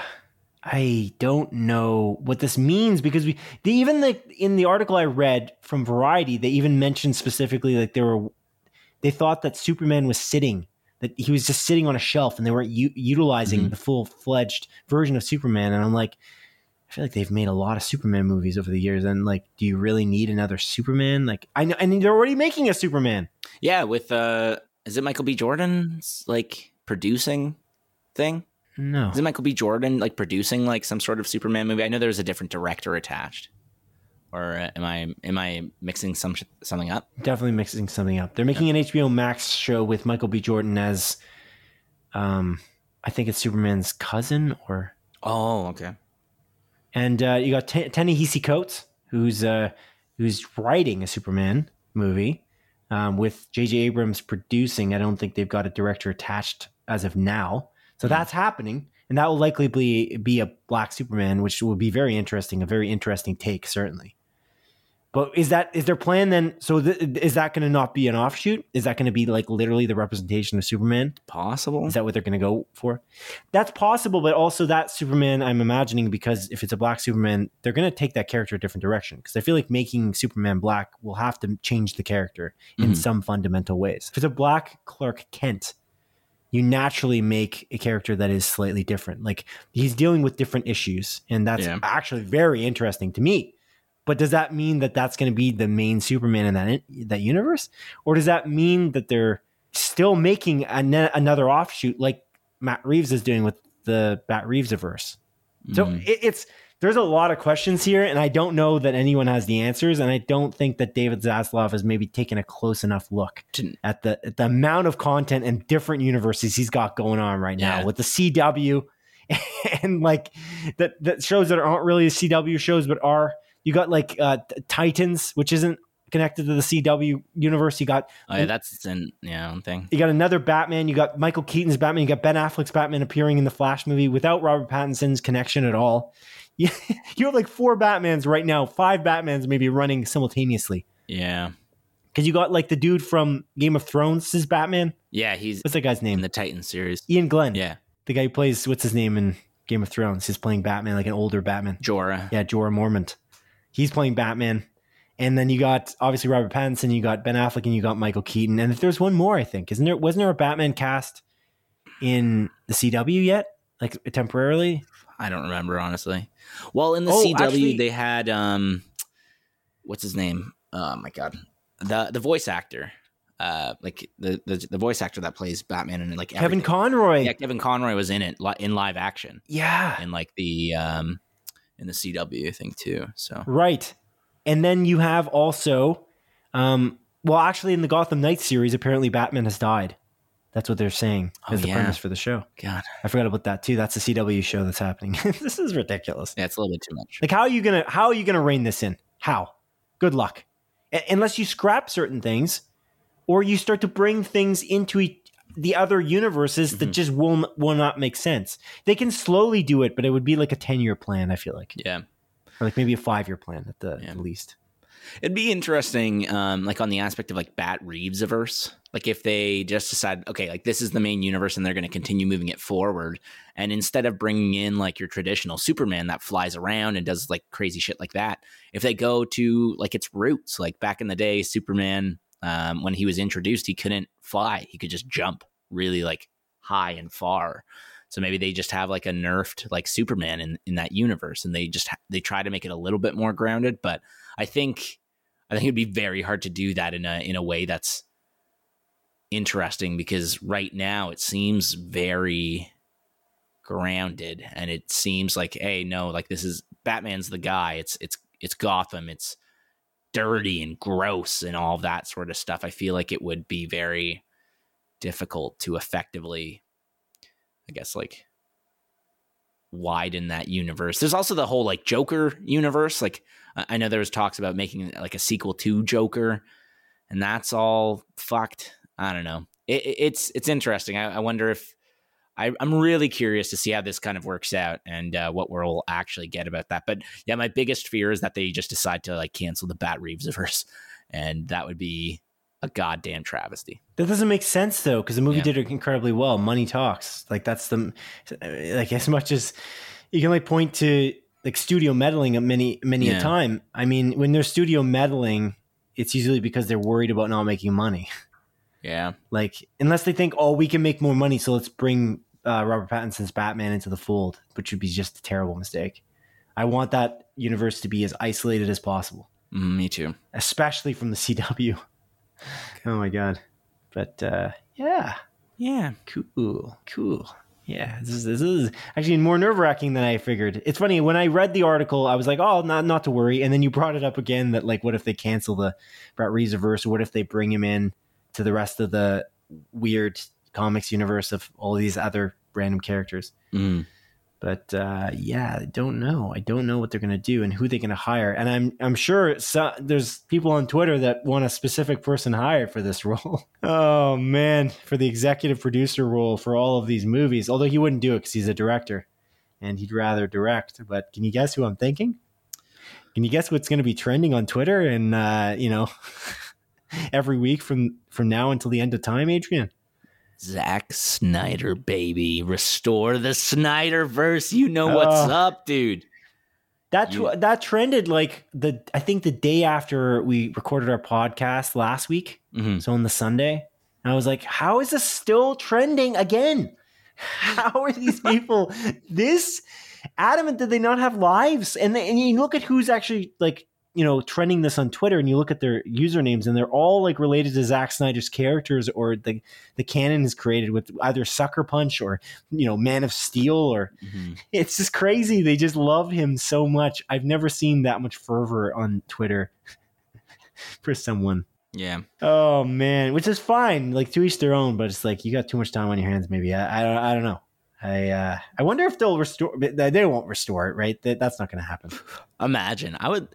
I don't know what this means because we they even the in the article I read from Variety, they even mentioned specifically like they were they thought that Superman was sitting that he was just sitting on a shelf and they weren't u- utilizing mm-hmm. the full fledged version of Superman. And I'm like, I feel like they've made a lot of Superman movies over the years, and like, do you really need another Superman? Like, I know, and they're already making a Superman. Yeah, with uh, is it Michael B. Jordan's like producing thing? No, is it Michael B. Jordan like producing like some sort of Superman movie? I know there's a different director attached. Or uh, am I am I mixing some something up? Definitely mixing something up. They're making an HBO Max show with Michael B. Jordan as, um, I think it's Superman's cousin or. Oh, okay. And uh, you got T- Ta-Nehisi Coates, who's uh, who's writing a Superman movie um, with J.J. Abrams producing. I don't think they've got a director attached as of now. So Hmm. that's happening. And that will likely be, be a black Superman, which will be very interesting, a very interesting take, certainly. But is that is their plan then? So th- is that going to not be an offshoot? Is that going to be like literally the representation of Superman? Possible. Is that what they're going to go for? That's possible, but also that Superman, I'm imagining, because if it's a black Superman, they're going to take that character a different direction. Because I feel like making Superman black will have to change the character in Mhm. some fundamental ways. If it's a black Clark Kent, you naturally make a character that is slightly different. Like he's dealing with different issues, and that's Yeah. actually very interesting to me. But does that mean that that's going to be the main Superman in that that universe, or does that mean that they're still making an- another offshoot like Matt Reeves is doing with the Bat Reeves verse? So Mhm. it, it's there's a lot of questions here, and I don't know that anyone has the answers, and I don't think that David Zaslav has maybe taken a close enough look at the at the amount of content and different universes he's got going on right now Yeah. with the CW and like that that shows that aren't really CW shows but are you got like uh Titans which isn't connected to the CW universe you got oh, yeah, that's an yeah one thing. you got another Batman you got Michael Keaton's Batman you got Ben Affleck's Batman appearing in the Flash movie without Robert Pattinson's connection at all you, you have like four Batmans right now five Batmans maybe running simultaneously Yeah, because you got like the dude from Game of Thrones is Batman yeah, he's what's that guy's name? in the Titan series. Iain Glen Yeah, the guy who plays what's his name in Game of Thrones. He's playing Batman, like an older Batman. Jorah. Yeah, Jorah Mormont. He's playing Batman. And then you got obviously Robert Pattinson, you got Ben Affleck, and you got Michael Keaton. And if there's one more, I think, isn't there? Wasn't there a Batman cast in the CW yet? Like temporarily? I don't remember honestly. Well, in the Oh, CW, actually- they had um, what's his name? Oh my god, the the voice actor, uh, like the the, the voice actor that plays Batman and like Kevin. Conroy. Yeah, Kevin Conroy was in it in live action yeah. in like the um in the CW thing too. So Right. And then you have also, um, well, actually, in the Gotham Knights series, apparently Batman has died. That's what they're saying Oh, the yeah. premise for the show. God, I forgot about that too. That's the CW show that's happening. this is ridiculous. yeah, it's a little bit too much. Like, how are you gonna how are you gonna rein this in? How? Good luck. A- unless you scrap certain things, or you start to bring things into e- the other universes that Mhm. just will will not make sense. They can slowly do it, but it would be like a ten year plan. I feel like, Yeah. or like maybe a five year plan at the, Yeah. the least. It'd be interesting, um, like on the aspect of like Bat Reeves averse. Like if they just decide, okay, like this is the main universe and they're going to continue moving it forward. And instead of bringing in like your traditional Superman that flies around and does like crazy shit like that, if they go to like its roots, like back in the day, Superman, um, when he was introduced, he couldn't fly. He could just jump really like high and far. So maybe they just have like a nerfed like Superman in, in that universe and they just, they try to make it a little bit more grounded. But I think I think it'd be very hard to do that in a in a way that's interesting because right now it seems very grounded and it seems like hey no like this is Batman's the guy it's it's it's Gotham it's dirty and gross and all that sort of stuff I feel like it would be very difficult to effectively I guess like widen that universe. There's also the whole like Joker universe. Like I know there was talks about making like a sequel to Joker, and that's all fucked. I don't know. It- it's it's interesting. I, I wonder if I, I'm really curious to see how this kind of works out and uh, what we'll actually get about that. But yeah, my biggest fear is that they just decide to like cancel the Bat Reeves verse, and that would be a goddamn travesty. That doesn't make sense though, because the movie Yeah. did incredibly well. Money talks. Like that's the like as much as you can like point to like studio meddling at many many a time. I mean, when they're studio meddling, it's usually because they're worried about not making money. Yeah, Like unless they think, oh, we can make more money, so let's bring uh, Robert Pattinson's Batman into the fold, which would be just a terrible mistake. I want that universe to be as isolated as possible, Mm, me too. especially from the CW. Oh my god! But uh, yeah, Yeah, Cool, cool. Yeah, this is, this is actually more nerve wracking than I figured. It's funny when I read the article, I was like, "Oh, not not to worry." And then you brought it up again that like, what if they cancel the Brett Reeves verse, what if they bring him in to the rest of the weird comics universe of all these other random characters? mm. But uh, yeah, I don't know. I don't know what they're going to do and who they're going to hire. And I'm I'm sure so, there's people on Twitter that want a specific person hired for this role. oh man, for the executive producer role for all of these movies. Although he wouldn't do it because he's a director, and he'd rather direct. But can you guess who I'm thinking? Can you guess what's going to be trending on Twitter and uh, you know every week from from now until the end of time, Adrian? Zack Snyder, baby. Restore the Snyderverse. You know what's uh, up, dude. That you- that trended like the I think the day after we recorded our podcast last week. Mm-hmm. So on the Sunday, I was like, "How is this still trending again? How are these people this adamant that they not have lives?" And they, and you look at who's actually like you know, trending this on Twitter and you look at their usernames and they're all like related to Zack Snyder's characters or the the canon is created with either Sucker Punch or you know Man of Steel or mm-hmm. it's just crazy. They just love him so much. I've never seen that much fervor on Twitter for someone. Yeah. Oh man, which is fine. Like to each their own, but it's like you got too much time on your hands. Maybe I I don't, I don't know. I uh, I wonder if they'll restore. They won't restore it, right? That, that's not going to happen. Imagine. I would.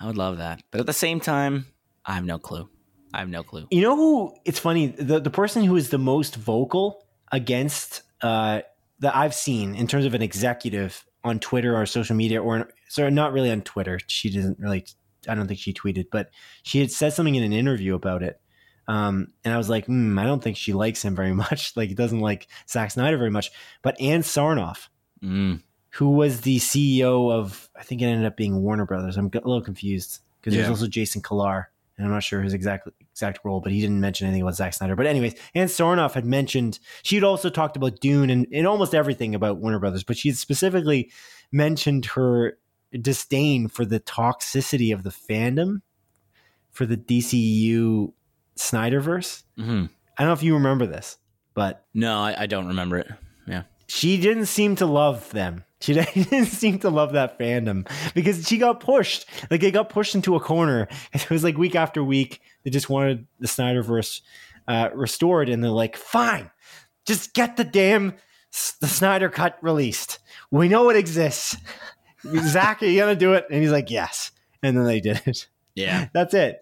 I would love that. But at the same time, I have no clue. I have no clue. You know who? It's funny. The the person who is the most vocal against uh, that I've seen in terms of an executive on Twitter or social media, or sorry, not really on Twitter. She doesn't really. I don't think she tweeted, but she had said something in an interview about it. Um, and I was like, mm, I don't think she likes him very much. like, he doesn't like Zack Snyder very much. But Ann Sarnoff, mm who was the CEO of I think it ended up being Warner Brothers. I'm a little confused because yeah. there's also Jason Kilar, and I'm not sure his exact exact role, but he didn't mention anything about Zack Snyder. But anyways, Ann Sarnoff had mentioned she'd also talked about Dune and, and almost everything about Warner Brothers, but she specifically mentioned her disdain for the toxicity of the fandom for the DCU Snyderverse. Mm-hmm. I don't know if you remember this, but no, I, I don't remember it. Yeah, she didn't seem to love them she didn't seem to love that fandom because she got pushed. Like they got pushed into a corner. It was like week after week. They just wanted the Snyderverse uh, restored, and they're like, "Fine, just get the damn the Snyder cut released. We know it exists. Zack, are you gonna do it?" And he's like, "Yes." And then they did it. Yeah, that's it.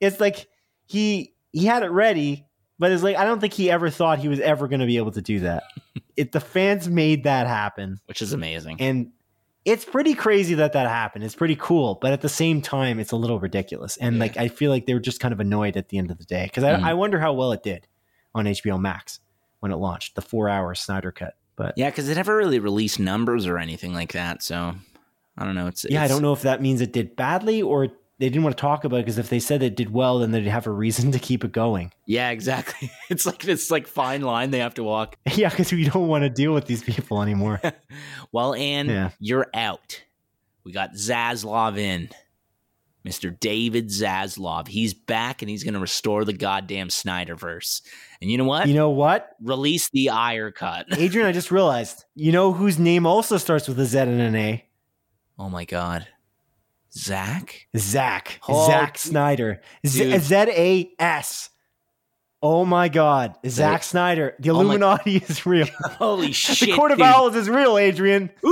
It's like he he had it ready, but it's like I don't think he ever thought he was ever going to be able to do that. it the fans made that happen, which is amazing. And it's pretty crazy that that happened. It's pretty cool, but at the same time, it's a little ridiculous. And yeah. like I feel like they were just kind of annoyed at the end of the day because mm. I, I wonder how well it did on HBO Max when it launched, the four-hour Snyder cut. But yeah, because it never really released numbers or anything like that. So I don't know. It's yeah, it's, I don't know if that means it did badly or they didn't want to talk about it because if they said it did well, then they'd have a reason to keep it going. Yeah, exactly. It's like this like fine line they have to walk. Yeah, because we don't want to deal with these people anymore. well, Ann, yeah. you're out. We got Zaslav in. Mr. David Zaslav. He's back and he's going to restore the goddamn Snyderverse. And you know what? You know what? Release the ire cut. Adrian, I just realized. You know whose name also starts with a Z and an A? Oh my God. Zack? Zack. Oh, Zack Snyder. Z A S. Oh my God. Zack Snyder. The oh Illuminati my- is real. Holy shit. the Court of dude. Owls is real, Adrian.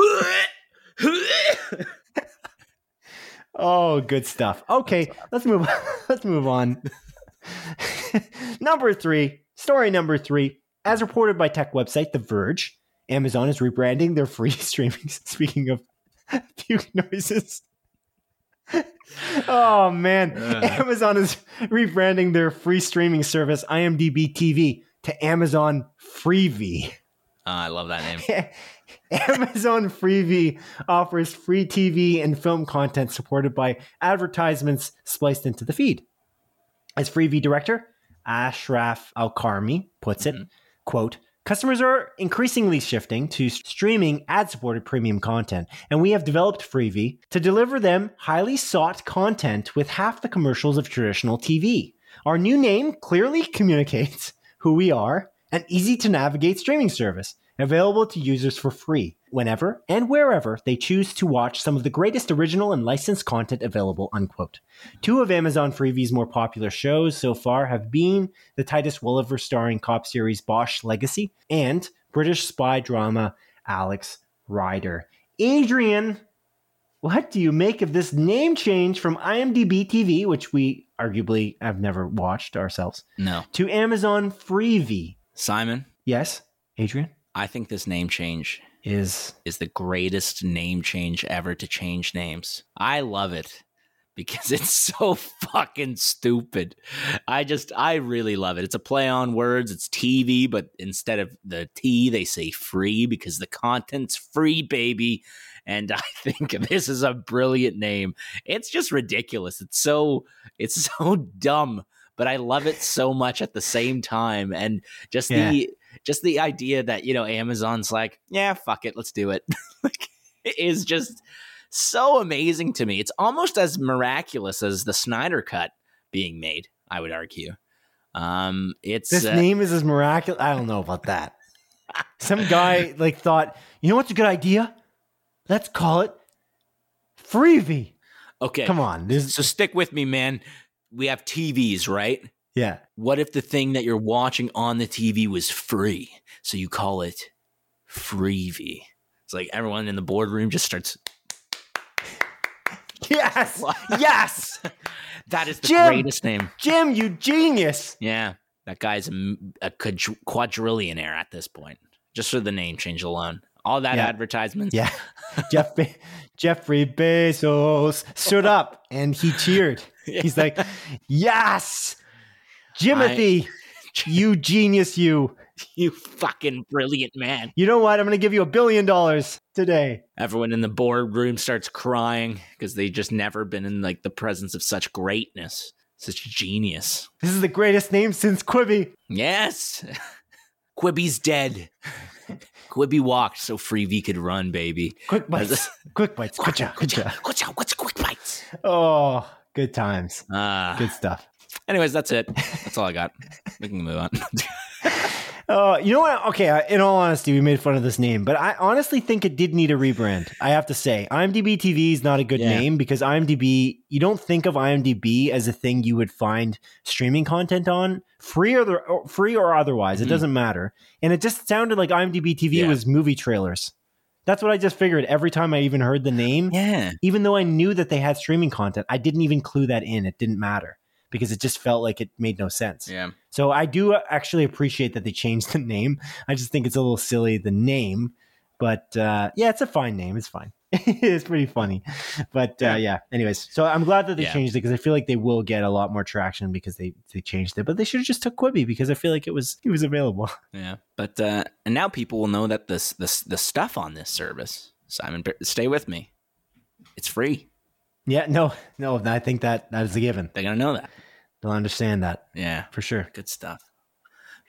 oh, good stuff. Okay, let's move on. let's move on. number three, story number three. As reported by tech website The Verge, Amazon is rebranding their free streaming. Speaking of puke noises oh man, uh. Amazon is rebranding their free streaming service IMDb TV to Amazon Freevee. Oh, I love that name. Amazon Freevee offers free TV and film content supported by advertisements spliced into the feed. As Freevee director Ashraf Alkarmi puts it, mm-hmm. quote, Customers are increasingly shifting to streaming ad supported premium content, and we have developed Freevee to deliver them highly sought content with half the commercials of traditional TV. Our new name clearly communicates who we are, an easy to navigate streaming service available to users for free whenever and wherever they choose to watch some of the greatest original and licensed content available unquote two of amazon freevee's more popular shows so far have been the titus welliver starring cop series bosch legacy and british spy drama alex Rider. Adrian, what do you make of this name change from IMDb TV, which we arguably have never watched ourselves, No. to Amazon Freevee? Simon, Yes, Adrian I think this name change is is the greatest name change ever to change names. I love it because it's so fucking stupid. I just, I really love it. It's a play on words. It's TV, but instead of the T, they say free because the content's free, baby. And I think this is a brilliant name. It's just ridiculous. It's so, it's so dumb, but I love it so much at the same time. And just Yeah. the, just the idea that you know Amazon's like, yeah, fuck it, let's do it. like, it is just so amazing to me. It's almost as miraculous as the Snyder cut being made. I would argue. Um, it's this uh, name is as miraculous. I don't know about that. Some guy like thought, you know what's a good idea? Let's call it Freebie. okay. Come on, this So stick with me, man. We have TVs, right? Yeah. What if the thing that you're watching on the TV was free? So you call it Freevee. It's like everyone in the boardroom just starts. Yes, yes, That is the Jim! greatest name. Jim, you genius. Yeah, that guy's a, quadr- quadrillionaire at this point, just for the name change alone. All that Yeah. advertisements. Yeah, Jeff Be- Jeffrey Bezos stood up and he cheered. He's like, "Yes, Jimothy, you genius, you." you fucking brilliant man. You know what? I'm going to give you a billion dollars today. Everyone in the boardroom starts crying because they just never been in like the presence of such greatness, such genius. This is the greatest name since Quibi. Yes, Quibi's dead. Quibi walked so Freebie could run, baby. Quick bites. Quick bites. Quicha. What's out? What's quick bites? Oh, good times. Ah. Good stuff. Anyways, that's it. That's all I got. We can move on. Uh, you know what? Okay, uh, in all honesty, we made fun of this name, but I honestly think it did need a rebrand. I have to say, IMDb TV is not a good Yeah. name because IMDb, you don't think of IMDb as a thing you would find streaming content on, free or, the, or free or otherwise. It Mhm. doesn't matter. And it just sounded like IMDb TV Yeah. was movie trailers. That's what I just figured every time I even heard the name. yeah. Even though I knew that they had streaming content, I didn't even clue that in. It didn't matter because it just felt like it made no sense. Yeah. So I do actually appreciate that they changed the name. I just think it's a little silly the name, but uh, yeah, it's a fine name. It's fine. it's pretty funny, but uh, Yeah. Anyways, so I'm glad that they Yeah. changed it because I feel like they will get a lot more traction because they they changed it. But they should have just took Quibi because I feel like it was it was available. Yeah, but uh, and now people will know that this this the stuff on this service, Simon, stay with me. It's free. Yeah, no, no, I think that that is a given. They're gonna know that. They'll understand that Yeah, for sure. good stuff.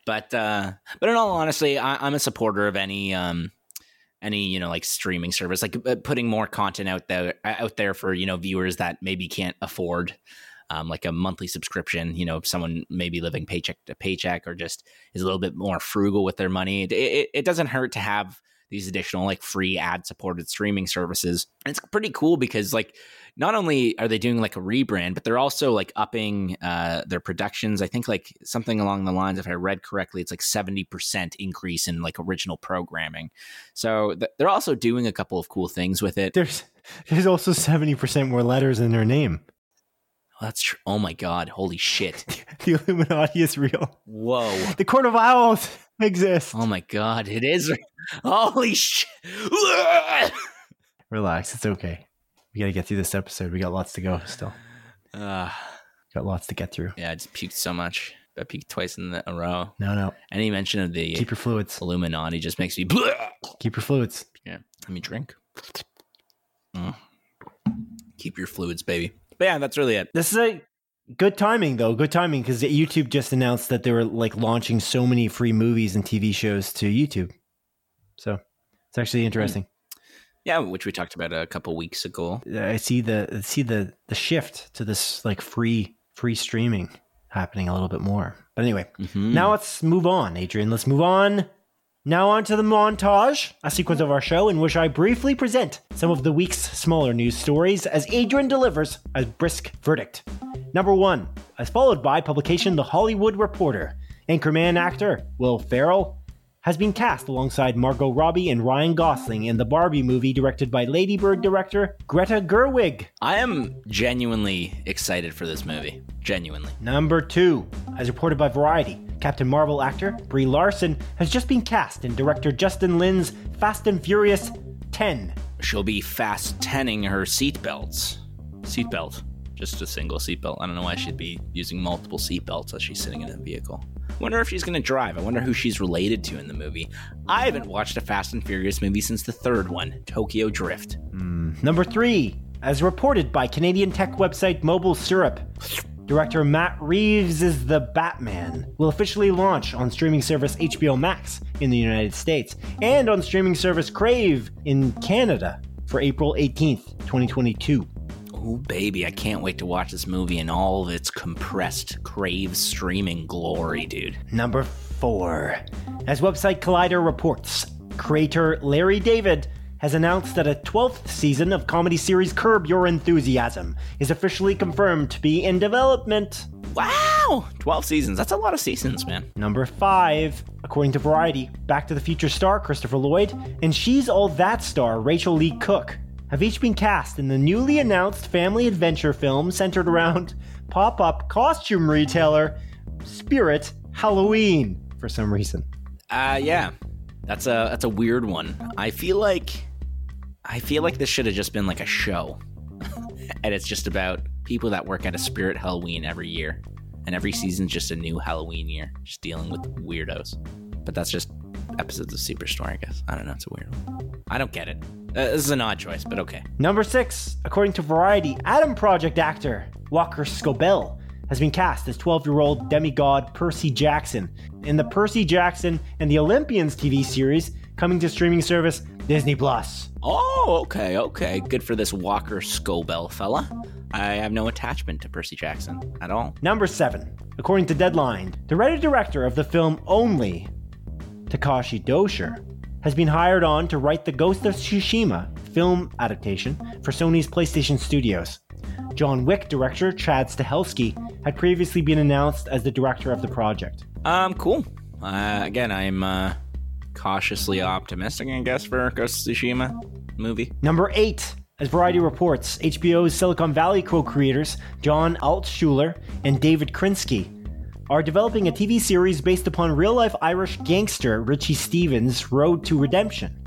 But uh, but in all honesty, I, I'm a supporter of any um any you know like streaming service, like uh, putting more content out there out there for you know viewers that maybe can't afford. Um, like a monthly subscription, you know, if someone maybe living paycheck to paycheck or just is a little bit more frugal with their money, it, it, it doesn't hurt to have these additional like free ad supported streaming services. And it's pretty cool because like not only are they doing like a rebrand, but they're also like upping uh, their productions. I think like something along the lines, if I read correctly, it's like 70% increase in like original programming. So th- they're also doing a couple of cool things with it. There's there's also seventy percent more letters in their name. That's true. Oh my God. Holy shit. The Illuminati is real. Whoa. The Court of Owls exists. Oh my God. It is. Holy shit. Relax, it's okay. We gotta get through this episode. We got lots to go still. Uh, Got lots to get through. yeah, I just puked so much. I puked twice in a row. No, no. Any mention of the Keep your fluids. Illuminati just makes me. Keep your fluids. Yeah. Let me drink. Mm. Keep your fluids, baby. But yeah, that's really it. This is a good timing though. Good timing because YouTube just announced that they were like launching so many free movies and TV shows to YouTube. So it's actually interesting. Yeah, which we talked about a couple weeks ago. I see the I see the the shift to this like free free streaming happening a little bit more. But anyway, Mhm. Now let's move on, Adrian. Let's move on. Now on to the montage, a sequence of our show in which I briefly present some of the week's smaller news stories as Adrian delivers a brisk verdict. Number one, as followed by publication The Hollywood Reporter. Anchorman actor Will Ferrell has been cast alongside Margot Robbie and Ryan Gosling in the Barbie movie directed by Ladybird director Greta Gerwig. I am genuinely excited for this movie. Genuinely. Number two, as reported by Variety, Captain Marvel actor Brie Larson has just been cast in director Justin Lin's Fast and Furious 10. She'll be fast tenning her seatbelts. Seatbelt. Just a single seatbelt. I don't know why she'd be using multiple seatbelts as she's sitting in a vehicle. Wonder if she's going to drive. I wonder who she's related to in the movie. I haven't watched a Fast and Furious movie since the third one, Tokyo Drift. Mm. Number three, as reported by Canadian tech website Mobile Syrup, director Matt Reeves' is The Batman will officially launch on streaming service HBO Max in the United States and on streaming service Crave in Canada for April 18th, 2022. Oh, baby, I can't wait to watch this movie in all of its compressed Crave streaming glory, dude. Number four. As website Collider reports, creator Larry David has announced that a 12th season of comedy series Curb Your Enthusiasm is officially confirmed to be in development. Wow! 12 seasons. That's a lot of seasons, man. Number five. According to Variety, Back to the Future star Christopher Lloyd and She's All That star Rachael Leigh Cook have each been cast in the newly announced family adventure film centered around pop up costume retailer Spirit Halloween for some reason. Uh, yeah. That's a that's a weird one. I feel like I feel like this should have just been like a show. and it's just about people that work at a spirit Halloween every year. And every season's just a new Halloween year, just dealing with weirdos. But that's just episodes of Superstore, I guess. I don't know. It's a weird one. I don't get it. Uh, this is an odd choice, but okay. Number six, according to Variety, Adam Project actor Walker Scobell has been cast as 12 year old demigod Percy Jackson in the Percy Jackson and the Olympians TV series coming to streaming service Disney Plus. Oh, okay, okay. Good for this Walker Scobell fella. I have no attachment to Percy Jackson at all. Number seven, according to Deadline, the writer director of the film Only, Takashi Doscher, has been hired on to write the Ghost of Tsushima film adaptation for Sony's PlayStation Studios. John Wick director Chad Stahelski had previously been announced as the director of the project. Um, cool. Uh, again, I'm uh, cautiously optimistic, I guess, for Ghost of Tsushima movie. Number eight, as Variety reports, HBO's Silicon Valley co-creators John Altshuler and David Krinsky are developing a TV series based upon real-life Irish gangster Richie Stephens' road to redemption.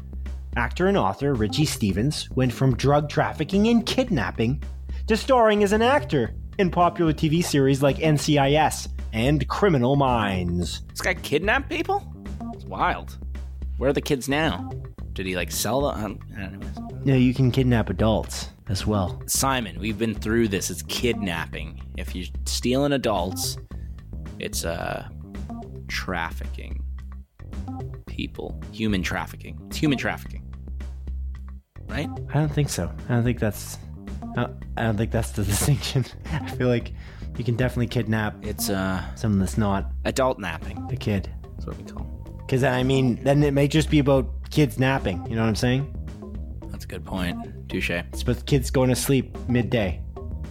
Actor and author Richie Stephens went from drug trafficking and kidnapping to starring as an actor in popular TV series like NCIS and Criminal Minds. This guy kidnapped people? It's wild. Where are the kids now? Did he like sell them? Um, anyways. Yeah, you can kidnap adults as well. Simon, we've been through this. It's kidnapping. If you're stealing adults, it's uh trafficking people. Human trafficking. It's human trafficking. Right? I don't think so. I don't think that's I don't, I don't think that's the distinction. I feel like you can definitely kidnap It's uh someone that's not adult napping. a kid. That's what we call. Because I mean, then it may just be about kids napping. You know what I'm saying? That's a good point. Touche. It's about kids going to sleep midday,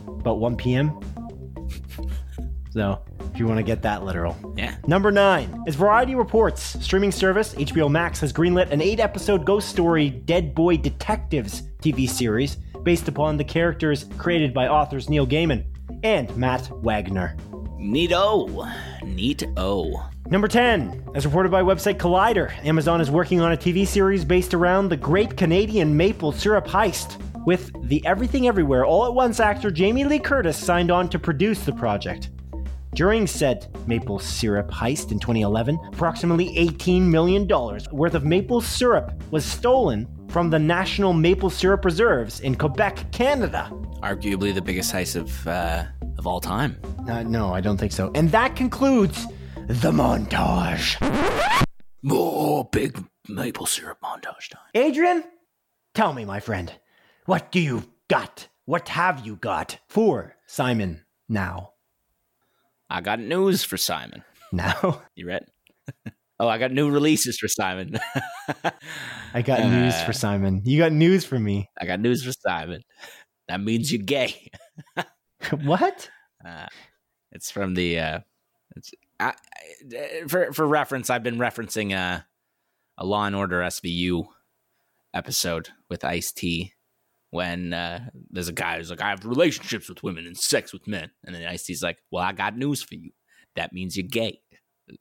about 1 p.m. so, if you want to get that literal. Yeah. Number nine, as Variety reports, streaming service HBO Max has greenlit an eight episode ghost story Dead Boy Detectives TV series based upon the characters created by authors Neil Gaiman and Matt Wagner. Neato. Neat-o. Number 10, as reported by website Collider, Amazon is working on a TV series based around the great Canadian maple syrup heist, with the Everything Everywhere All at Once actor Jamie Lee Curtis signed on to produce the project. During said maple syrup heist in 2011, approximately $18 million worth of maple syrup was stolen from the National Maple Syrup Reserves in Quebec, Canada. Arguably the biggest heist of uh, of all time. Uh, no, I don't think so. And that concludes the montage. Oh, big maple syrup montage time. Adrian, tell me, my friend, what do you got? What have you got for Simon now? I got news for Simon. Now? You ready? oh, I got new releases for Simon. I got news Uh, for Simon. You got news for me. I got news for Simon. That means you're gay. what? Uh, it's from the. Uh, it's I, I- for for reference. I've been referencing uh, a Law and Order SVU episode with Ice T when uh, there's a guy who's like, I have relationships with women and sex with men. And then Ice T's like, Well, I got news for you. That means you're gay.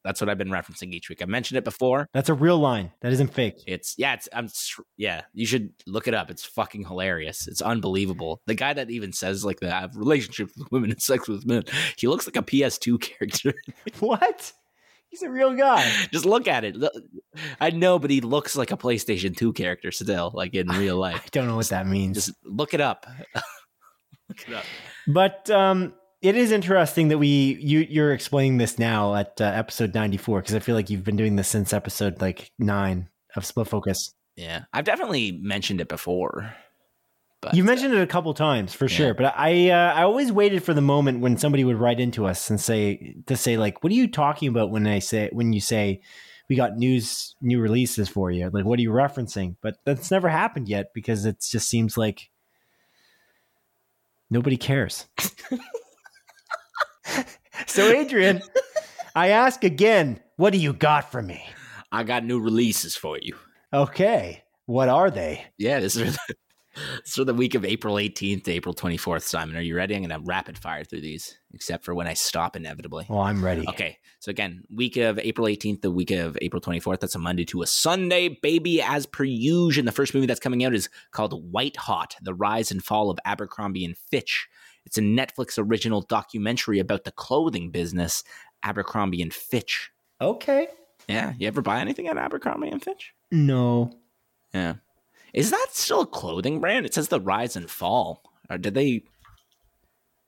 That's what I've been referencing each week. I mentioned it before. That's a real line. That isn't fake. It's yeah, it's I'm yeah. You should look it up. It's fucking hilarious. It's unbelievable. The guy that even says like that I have relationships with women and sex with men. He looks like a PS2 character. what? He's a real guy. Just look at it. I know, but he looks like a PlayStation 2 character still, like in real life. I don't know what that means. Just look it up. look it up. But um it is interesting that we you you're explaining this now at uh, episode 94 because I feel like you've been doing this since episode like 9 of Split Focus. Yeah. I've definitely mentioned it before. But, you mentioned uh, it a couple times for yeah. sure, but I uh, I always waited for the moment when somebody would write into us and say to say like, "What are you talking about when I say when you say we got news new releases for you? Like, what are you referencing?" But that's never happened yet because it just seems like nobody cares. so, Adrian, I ask again, what do you got for me? I got new releases for you. Okay. What are they? Yeah, this is so the week of April 18th to April 24th, Simon. Are you ready? I'm going to rapid fire through these, except for when I stop inevitably. Oh, I'm ready. Okay. So again, week of April 18th, the week of April 24th. That's a Monday to a Sunday, baby, as per usual. The first movie that's coming out is called White Hot: The Rise and Fall of Abercrombie and Fitch. It's a Netflix original documentary about the clothing business, Abercrombie and Fitch. Okay. Yeah. You ever buy anything at Abercrombie and Fitch? No. Yeah. Is that still a clothing brand? It says the rise and fall. Or did they? I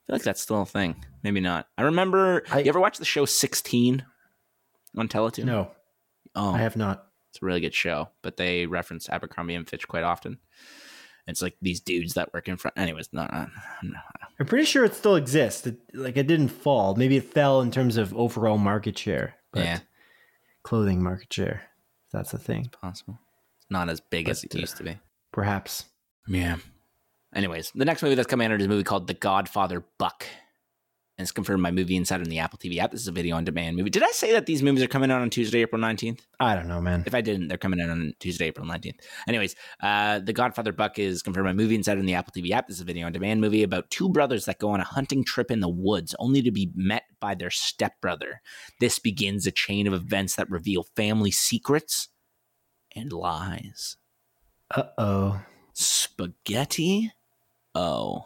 feel like that's still a thing. Maybe not. I remember. I, you ever watch the show Sixteen on Teletoon? No. Oh, I have not. It's a really good show, but they reference Abercrombie and Fitch quite often. It's like these dudes that work in front. Anyways, not. not, not. I'm pretty sure it still exists. It, like it didn't fall. Maybe it fell in terms of overall market share. But yeah. Clothing market share. If that's a thing. It's possible not as big but, as it used to be. Perhaps. Yeah. Anyways, the next movie that's coming out is a movie called The Godfather Buck. And it's confirmed by Movie Insider in the Apple TV app. This is a video on demand movie. Did I say that these movies are coming out on Tuesday, April 19th? I don't know, man. If I didn't, they're coming out on Tuesday, April 19th. Anyways, uh, The Godfather Buck is confirmed by Movie Insider in the Apple TV app. This is a video on demand movie about two brothers that go on a hunting trip in the woods only to be met by their stepbrother. This begins a chain of events that reveal family secrets and lies. Uh oh. Spaghetti? Oh.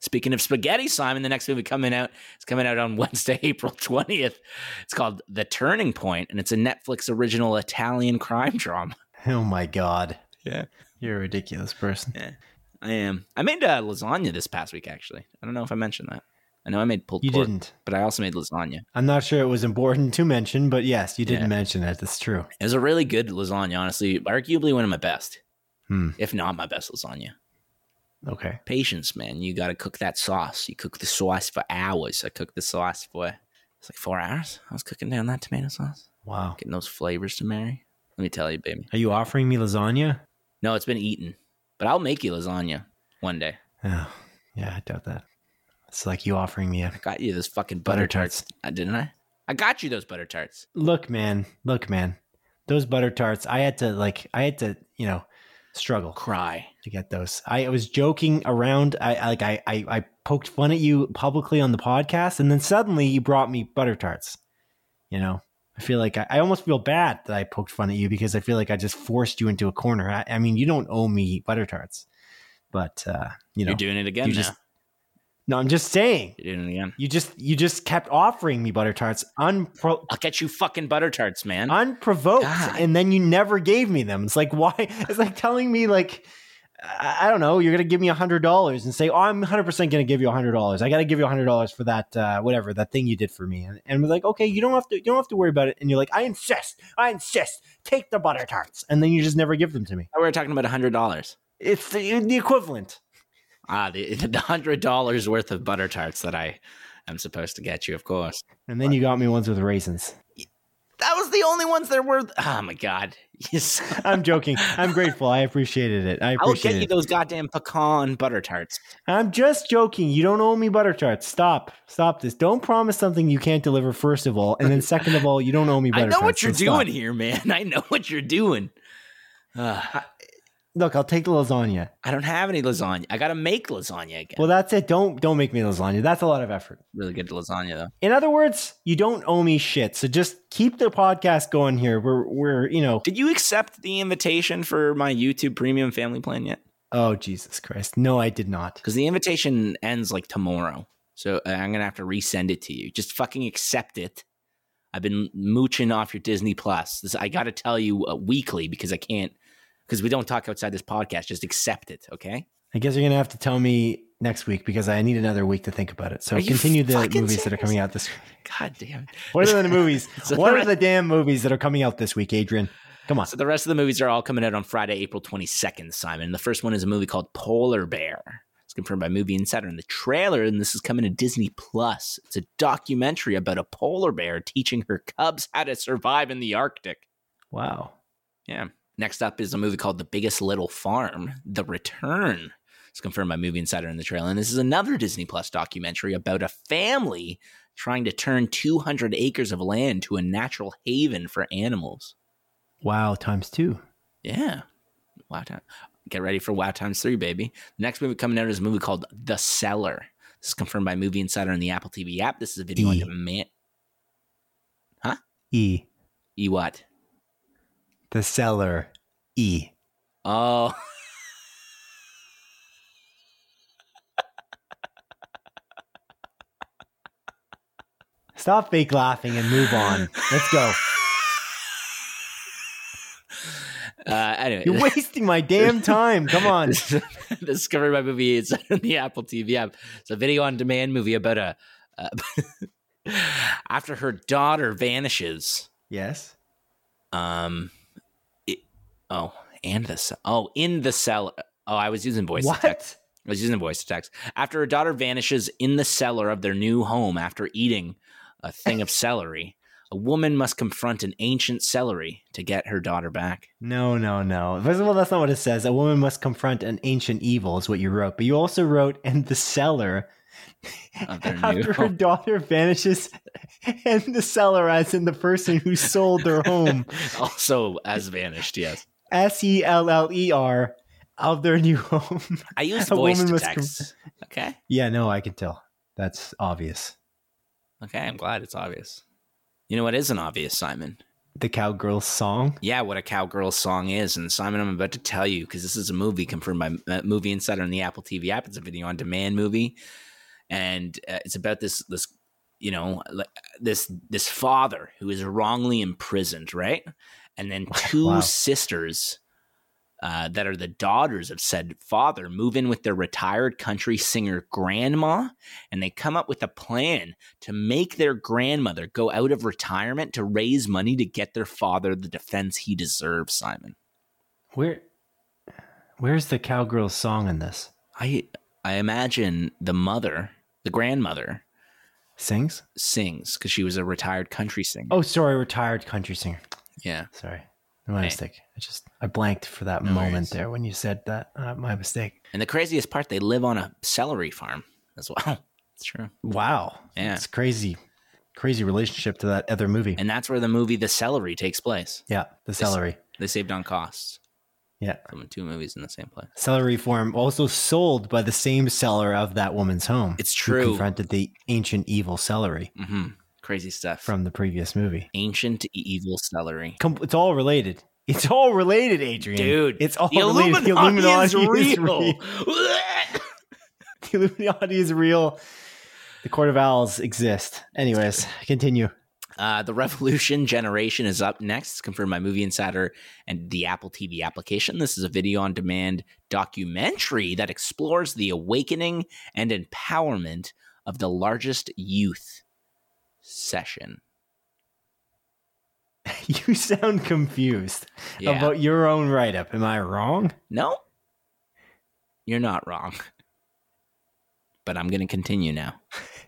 Speaking of spaghetti, Simon, the next movie coming out is coming out on Wednesday, April 20th. It's called The Turning Point, and it's a Netflix original Italian crime drama. Oh my God. Yeah. You're a ridiculous person. Yeah, I am. I made uh, lasagna this past week, actually. I don't know if I mentioned that. I know I made pulled you pork, didn't, but I also made lasagna. I'm not sure it was important to mention, but yes, you didn't yeah. mention that. That's true. It was a really good lasagna, honestly. Arguably one of my best, hmm. if not my best lasagna. Okay. Patience, man. You got to cook that sauce. You cook the sauce for hours. I cooked the sauce for it's like four hours. I was cooking down that tomato sauce. Wow. Getting those flavors to marry. Let me tell you, baby. Are you offering me lasagna? No, it's been eaten, but I'll make you lasagna one day. Oh, yeah, I doubt that. It's like you offering me a. I got you those fucking butter, butter tarts, tarts, uh, didn't I? I got you those butter tarts. Look, man. Look, man. Those butter tarts. I had to like. I had to, you know, struggle, cry to get those. I was joking around. I like. I, I I poked fun at you publicly on the podcast, and then suddenly you brought me butter tarts. You know, I feel like I, I, almost feel bad that I poked fun at you because I feel like I just forced you into a corner. I, I mean, you don't owe me butter tarts, but uh, you know, you're doing it again. You now. just no, I'm just saying. You're doing it again. You just you just kept offering me butter tarts unpro- I'll get you fucking butter tarts, man. Unprovoked, God. and then you never gave me them. It's like why? It's like telling me like I, don't know. You're gonna give me a hundred dollars and say, "Oh, I'm 100 percent gonna give you a hundred dollars. I gotta give you a hundred dollars for that uh, whatever that thing you did for me." And, and we're like, "Okay, you don't have to. You don't have to worry about it." And you're like, "I insist. I insist. Take the butter tarts." And then you just never give them to me. We are talking about a hundred dollars. It's the, the equivalent. Ah, the, the hundred dollars worth of butter tarts that I am supposed to get you, of course. And then you got me ones with raisins. that was the only ones that were. Oh my god! Yes. I'm joking. I'm grateful. I appreciated it. I I'll appreciate get you it. those goddamn pecan butter tarts. I'm just joking. You don't owe me butter tarts. Stop. Stop this. Don't promise something you can't deliver, first of all. And then, second of all, you don't owe me butter I tarts. know what you're so doing stop. here, man. I know what you're doing. Ugh, Look, I'll take the lasagna. I don't have any lasagna. I gotta make lasagna again. Well, that's it. Don't don't make me lasagna. That's a lot of effort. really good lasagna though. In other words, you don't owe me shit. So just keep the podcast going here. We're we're you know. Did you accept the invitation for my YouTube Premium Family Plan yet? Oh Jesus Christ! No, I did not. Because the invitation ends like tomorrow, so uh, I'm gonna have to resend it to you. Just fucking accept it. I've been mooching off your Disney Plus. This, I got to tell you uh, weekly because I can't because we don't talk outside this podcast. Just accept it, okay? I guess you're gonna have to tell me next week because I need another week to think about it. So Are continue the movies that are coming out this. week. God damn. What are the movies? So what are the damn movies that are coming out this week, Adrian? Come on. So the rest of the movies are all coming out on Friday, April 22nd, Simon. The first one is a movie called Polar Bear. It's confirmed by Movie Insider in the trailer, and this is coming to Disney Plus. It's a documentary about a polar bear teaching her cubs how to survive in the Arctic. Wow. Yeah. Next up is a movie called The Biggest Little Farm, The Return. It's confirmed by Movie Insider in the trailer. And this is another Disney Plus documentary about a family trying to turn 200 acres of land to a natural haven for animals. Wow. Times two. Yeah. Wow time. Get ready for Wow Times 3, baby. The next movie coming out is a movie called The Cellar. This is confirmed by Movie Insider in the Apple TV app. This is a video on E. demand. E. E what? The seller. E. Oh. Stop fake laughing and move on. Let's go. Uh, anyway. You're wasting my damn time. Come on. is by movie it's on the Apple TV app. It's a video on demand movie about a uh, after her daughter vanishes. Yes. Um, oh, and the oh in the cellar. Oh, I was using voice to What? text. I was using voice to text. After her daughter vanishes in the cellar of their new home after eating a thing of celery, a woman must confront an ancient celery to get her daughter back. No, no, no. First of all, that's not what it says. A woman must confront an ancient evil, is what you wrote. But you also wrote, and the seller. Of their new After her daughter vanishes, and the seller, as in the person who sold their home, also as vanished. Yes, S E L L E R, of their new home. I use A voice to text. okay, yeah, no, I can tell. That's obvious. okay. I'm glad it's obvious. You know what isn't obvious, Simon? The cowgirl song. yeah, what a cowgirl song is. And Simon, I'm about to tell you because this is a movie confirmed by uh, Movie Insider on the Apple TV app. It's a video on demand movie, and uh, it's about this this you know like, this this father who is wrongly imprisoned, right? And then two Wow. sisters. Uh, that are the daughters of said father move in with their retired country singer grandma and they come up with a plan to make their grandmother go out of retirement to raise money to get their father the defense he deserves, Simon. Where, where's the cowgirl song in this? I I imagine the mother, the grandmother, Sings? sings because she was a retired country singer. Oh, sorry, retired country singer. Yeah. Sorry, my Hey. mistake. I just I blanked for that No moment worries. there when you said that. Uh, my mistake. And the craziest part, they live on a celery farm as well. It's true. Wow, Yeah. it's crazy, crazy relationship to that other movie. And that's where the movie The Celery takes place. yeah, the celery. They saved on costs. Yeah, Filming two movies in the same place. celery farm also sold by the same seller of that woman's home. It's true. confronted the ancient evil celery hmm Crazy stuff. from the previous movie. ancient evil celery. Com- it's all related. It's all related, Adrian. Dude, it's all the related. Illuminati, the Illuminati is real. The Illuminati is real. The Court of Owls exist. Anyways, continue. Uh, the Revolution Generation is up next, confirmed by Movie Insider and the Apple TV application. This is a video on demand documentary that explores the awakening and empowerment of the largest youth session. You sound confused Yeah. about your own write up. Am I wrong? no, you're not wrong. But I'm going to continue now.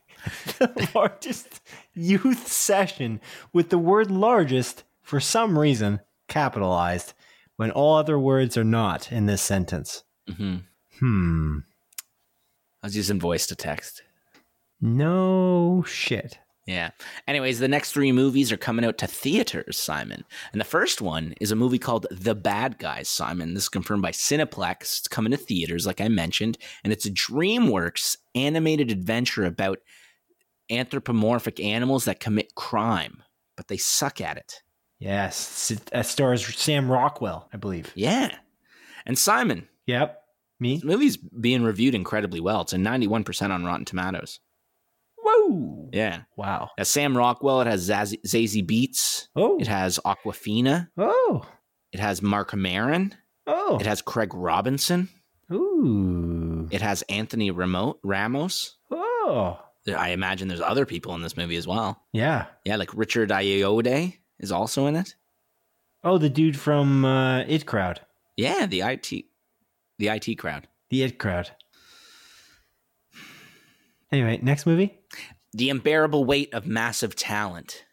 the largest youth session with the word largest for some reason capitalized when all other words are not in this sentence. hmm Hmm. I was using voice to text. No shit. Yeah. Anyways, the next three movies are coming out to theaters, Simon. And the first one is a movie called The Bad Guys, Simon. This is confirmed by Cineplex. It's coming to theaters, like I mentioned. And it's a DreamWorks animated adventure about anthropomorphic animals that commit crime, but they suck at it. Yes. It uh, stars Sam Rockwell, I believe. Yeah. And Simon, Yep. Me? the movie's being reviewed incredibly well. It's a 91% on Rotten Tomatoes. Whoa. Yeah. Wow. Has Sam Rockwell. It has Zazie, Zazie Beetz. Oh. It has Awkwafina. Oh. It has Marc Maron. Oh. It has Craig Robinson. Ooh. It has Anthony Ramo- Ramos. Oh. I imagine there's other people in this movie as well. Yeah. Yeah, like Richard Ayoade is also in it. Oh, the dude from uh, It Crowd. Yeah, the IT, the IT crowd. The It Crowd. Anyway, next movie? The unbearable weight of massive talent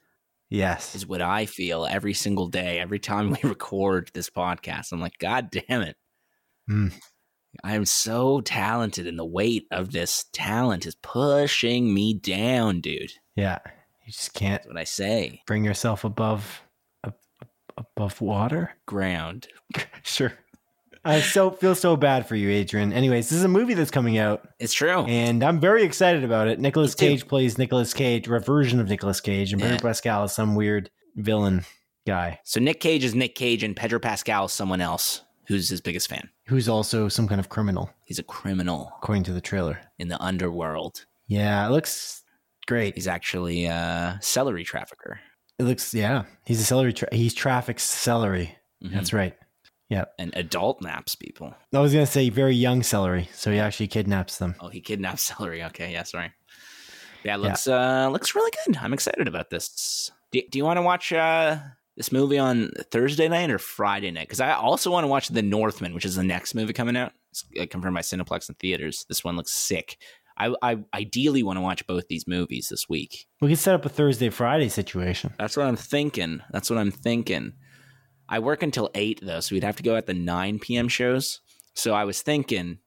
Yes. is what I feel every single day. Every time we record this podcast, I'm like, God damn it. Mm. I am so talented, and the weight of this talent is pushing me down, dude. Yeah. You just can't That's what I say. bring yourself above above water. Ground. Sure. I so feel so bad for you, Adrian. Anyways, this is a movie that's coming out, It's true. and I'm very excited about it. Nicolas Cage plays Nicolas Cage, a version of Nicolas Cage, and Yeah. Pedro Pascal is some weird villain guy So Nick Cage is Nick Cage, and Pedro Pascal is someone else who's his biggest fan. who's also some kind of criminal, He's a criminal according to the trailer. in the underworld. Yeah, it looks great. He's actually a celery trafficker. It looks yeah. He's a celery. Tra- he's traffics celery. Mhm. That's right. And adult naps people. I was gonna say very young celery, so he actually kidnaps them. Oh, he kidnaps celery. Okay, yeah, sorry. Yeah, it looks uh looks really good. I'm excited about this. Do, do you want to watch uh this movie on Thursday night or Friday night? Because I also want to watch The Northman, which is the next movie coming out. It's uh, confirmed by Cineplex in theaters. This one looks sick. I, I ideally want to watch both these movies this week. We could set up a Thursday Friday situation. That's what I'm thinking. That's what I'm thinking. I work until eight though, so we'd have to go at the nine p.m. shows. So I was thinking,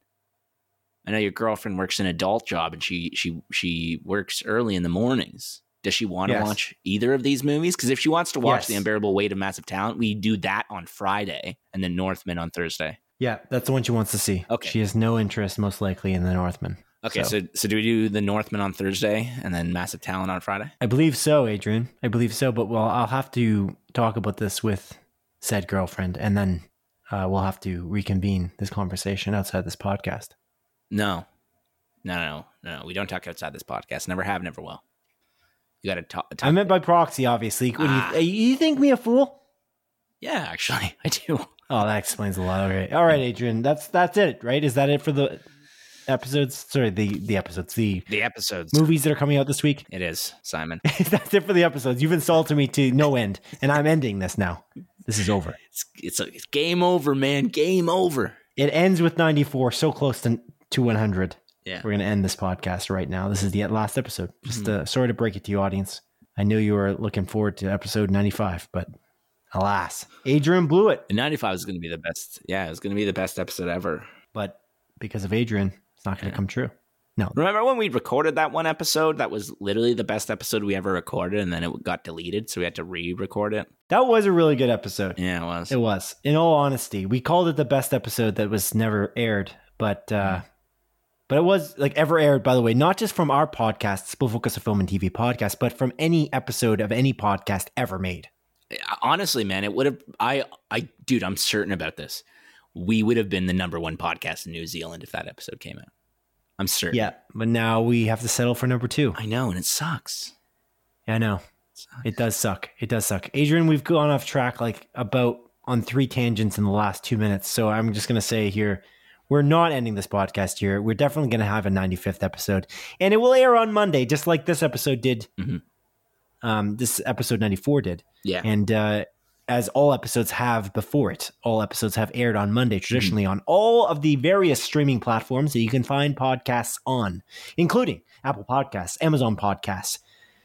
I know your girlfriend works an adult job and she she she works early in the mornings. Does she want to Yes. watch either of these movies? Because if she wants to watch Yes. The Unbearable Weight of Massive Talent, we do that on Friday and then Northman on Thursday. Yeah, that's the one she wants to see. Okay. She has no interest, most likely, in the Northman. Okay, so so, do we do the Northman on Thursday and then Massive Talent on Friday? I believe so, Adrian. I believe so. But well, I'll have to talk about this with said girlfriend, and then uh, we'll have to reconvene this conversation outside this podcast. No, no, no, no, no. We don't talk outside this podcast. Never have, never will. You got to talk. I meant by proxy, obviously. You, Ah. uh, you think me a fool? Yeah, actually, I do. Oh, that explains a lot. Okay. All right, Adrian. That's that's it, right? Is that it for the episodes? Sorry, the the episodes, the The episodes. movies that are coming out this week. It is Simon. that's it for the episodes. You've insulted me to no end, and I'm ending this now. This is over. It's it's, a, it's game over, man. Game over. It ends with 94, so close to to 100. Yeah. We're gonna end this podcast right now. This is the last episode. Just Mm-hmm. uh, sorry to break it to you, audience. I knew you were looking forward to episode 95, but alas, Adrian blew it. And 95 is going to be the best. Yeah, it's going to be the best episode ever. But because of Adrian, it's not gonna Yeah. come true. No, Remember when we recorded that one episode? That was literally the best episode we ever recorded, and then it got deleted, so we had to re-record it. that was a really good episode. Yeah, it was. It was. In all honesty, we called it the best episode that was never aired, but uh but it was like ever aired by the way, not just from our podcast, Split Focus of Film and TV podcast, but from any episode of any podcast ever made. Honestly, man, it would have. I, I, dude, I'm certain about this. We would have been the number one podcast in New Zealand if that episode came out. I'm certain. Yeah, but now we have to settle for number 2. I know, and it sucks. Yeah, I know. It does suck. It does suck. Adrian, we've gone off track like about on three tangents in the last 2 minutes. So I'm just going to say here we're not ending this podcast here. We're definitely going to have a 95th episode, and it will air on Monday, just like this episode did. Mhm. Um, this episode 94 did, Yeah. and uh, as all episodes have before it, all episodes have aired on Monday traditionally on all of the various streaming platforms that you can find podcasts on, including Apple Podcasts, Amazon Podcasts,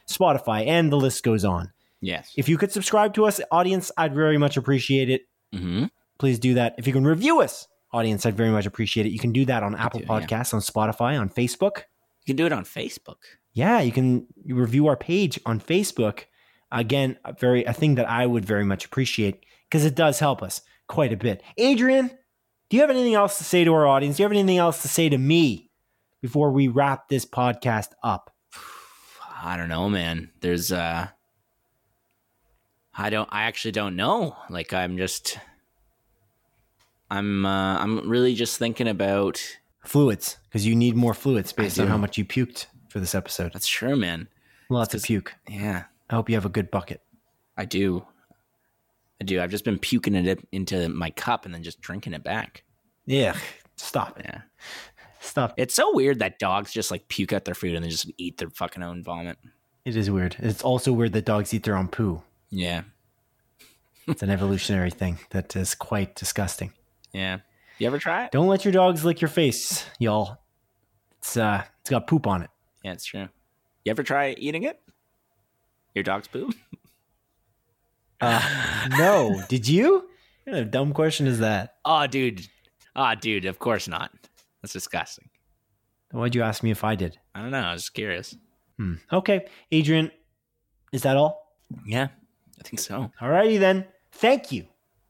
Spotify, and the list goes on. Yes. If you could subscribe to us, audience, I'd very much appreciate it. Mm-hmm. Please do that. If you can review us, audience, I'd very much appreciate it. You can do that on Apple too, yeah. Podcasts, on Spotify, on Facebook. You can do it on Facebook. Yeah, you can review our page on Facebook. Again, a very a thing that I would very much appreciate because it does help us quite a bit. Adrian, do you have anything else to say to our audience? Do you have anything else to say to me before we wrap this podcast up? I don't know, man. There's uh I don't I actually don't know. Like I'm just I'm uh I'm really just thinking about Fluids, because you need more fluids based on how much you puked for this episode. that's true, man. Lots of puke. Yeah, I hope you have a good bucket. I do. I do. I've just been puking it into my cup and then just drinking it back. Yeah, stop. Yeah. Stop. It's so weird that dogs just like puke out their food and then just eat their fucking own vomit. It is weird. It's also weird that dogs eat their own poo. Yeah. It's an evolutionary thing that is quite disgusting. Yeah. You ever try it? Don't let your dogs lick your face, y'all. It's uh, it's got poop on it. Yeah, it's true. You ever try eating it? Your dog's poop? Uh, no, did you? What kind of dumb question is that? Oh, dude. Oh, dude, of course not. That's disgusting. Why'd you ask me if I did? I don't know. I was just curious. Hmm. Okay, Adrian, is that all? Yeah, I think so. All righty then. Thank you,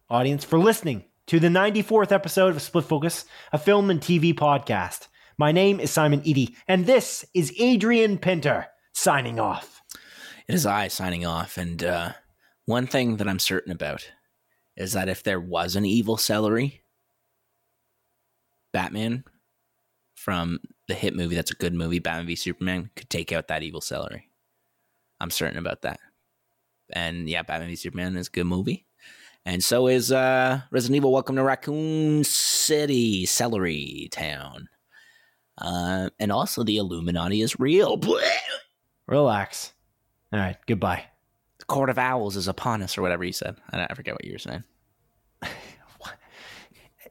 audience, for listening to the 94th episode of Split Focus, a film and TV podcast. My name is Simon Eady, and this is Adrian Pinter signing off. It is I signing off. And uh, one thing that I'm certain about is that if there was an evil celery, Batman from the hit movie that's a good movie, Batman v Superman, could take out that evil celery. I'm certain about that. And yeah, Batman v Superman is a good movie. And so is uh, Resident Evil Welcome to Raccoon City, Celery Town. Uh, and also, the Illuminati is real. Relax. All right, goodbye. The Court of Owls is upon us, or whatever you said. I, don't I forget what you were saying.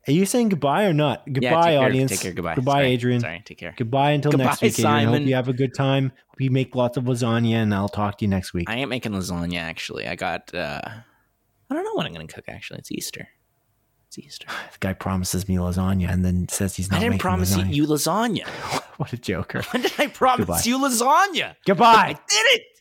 Are you saying goodbye or not? Yeah, Goodbye, take care, audience. Take care. Goodbye. Goodbye, Sorry. Adrian. Sorry. Take care. Goodbye until Goodbye, next week, Adrian. I hope you have a good time. Hope you make lots of lasagna, and I'll talk to you next week. I ain't making lasagna. Actually, I got. uh I don't know what I'm gonna cook. Actually, it's Easter. It's Easter. the guy promises me lasagna and then says he's not I didn't promise lasagna. you lasagna. what a joker. When did I promise Goodbye. you lasagna? Goodbye. I did it.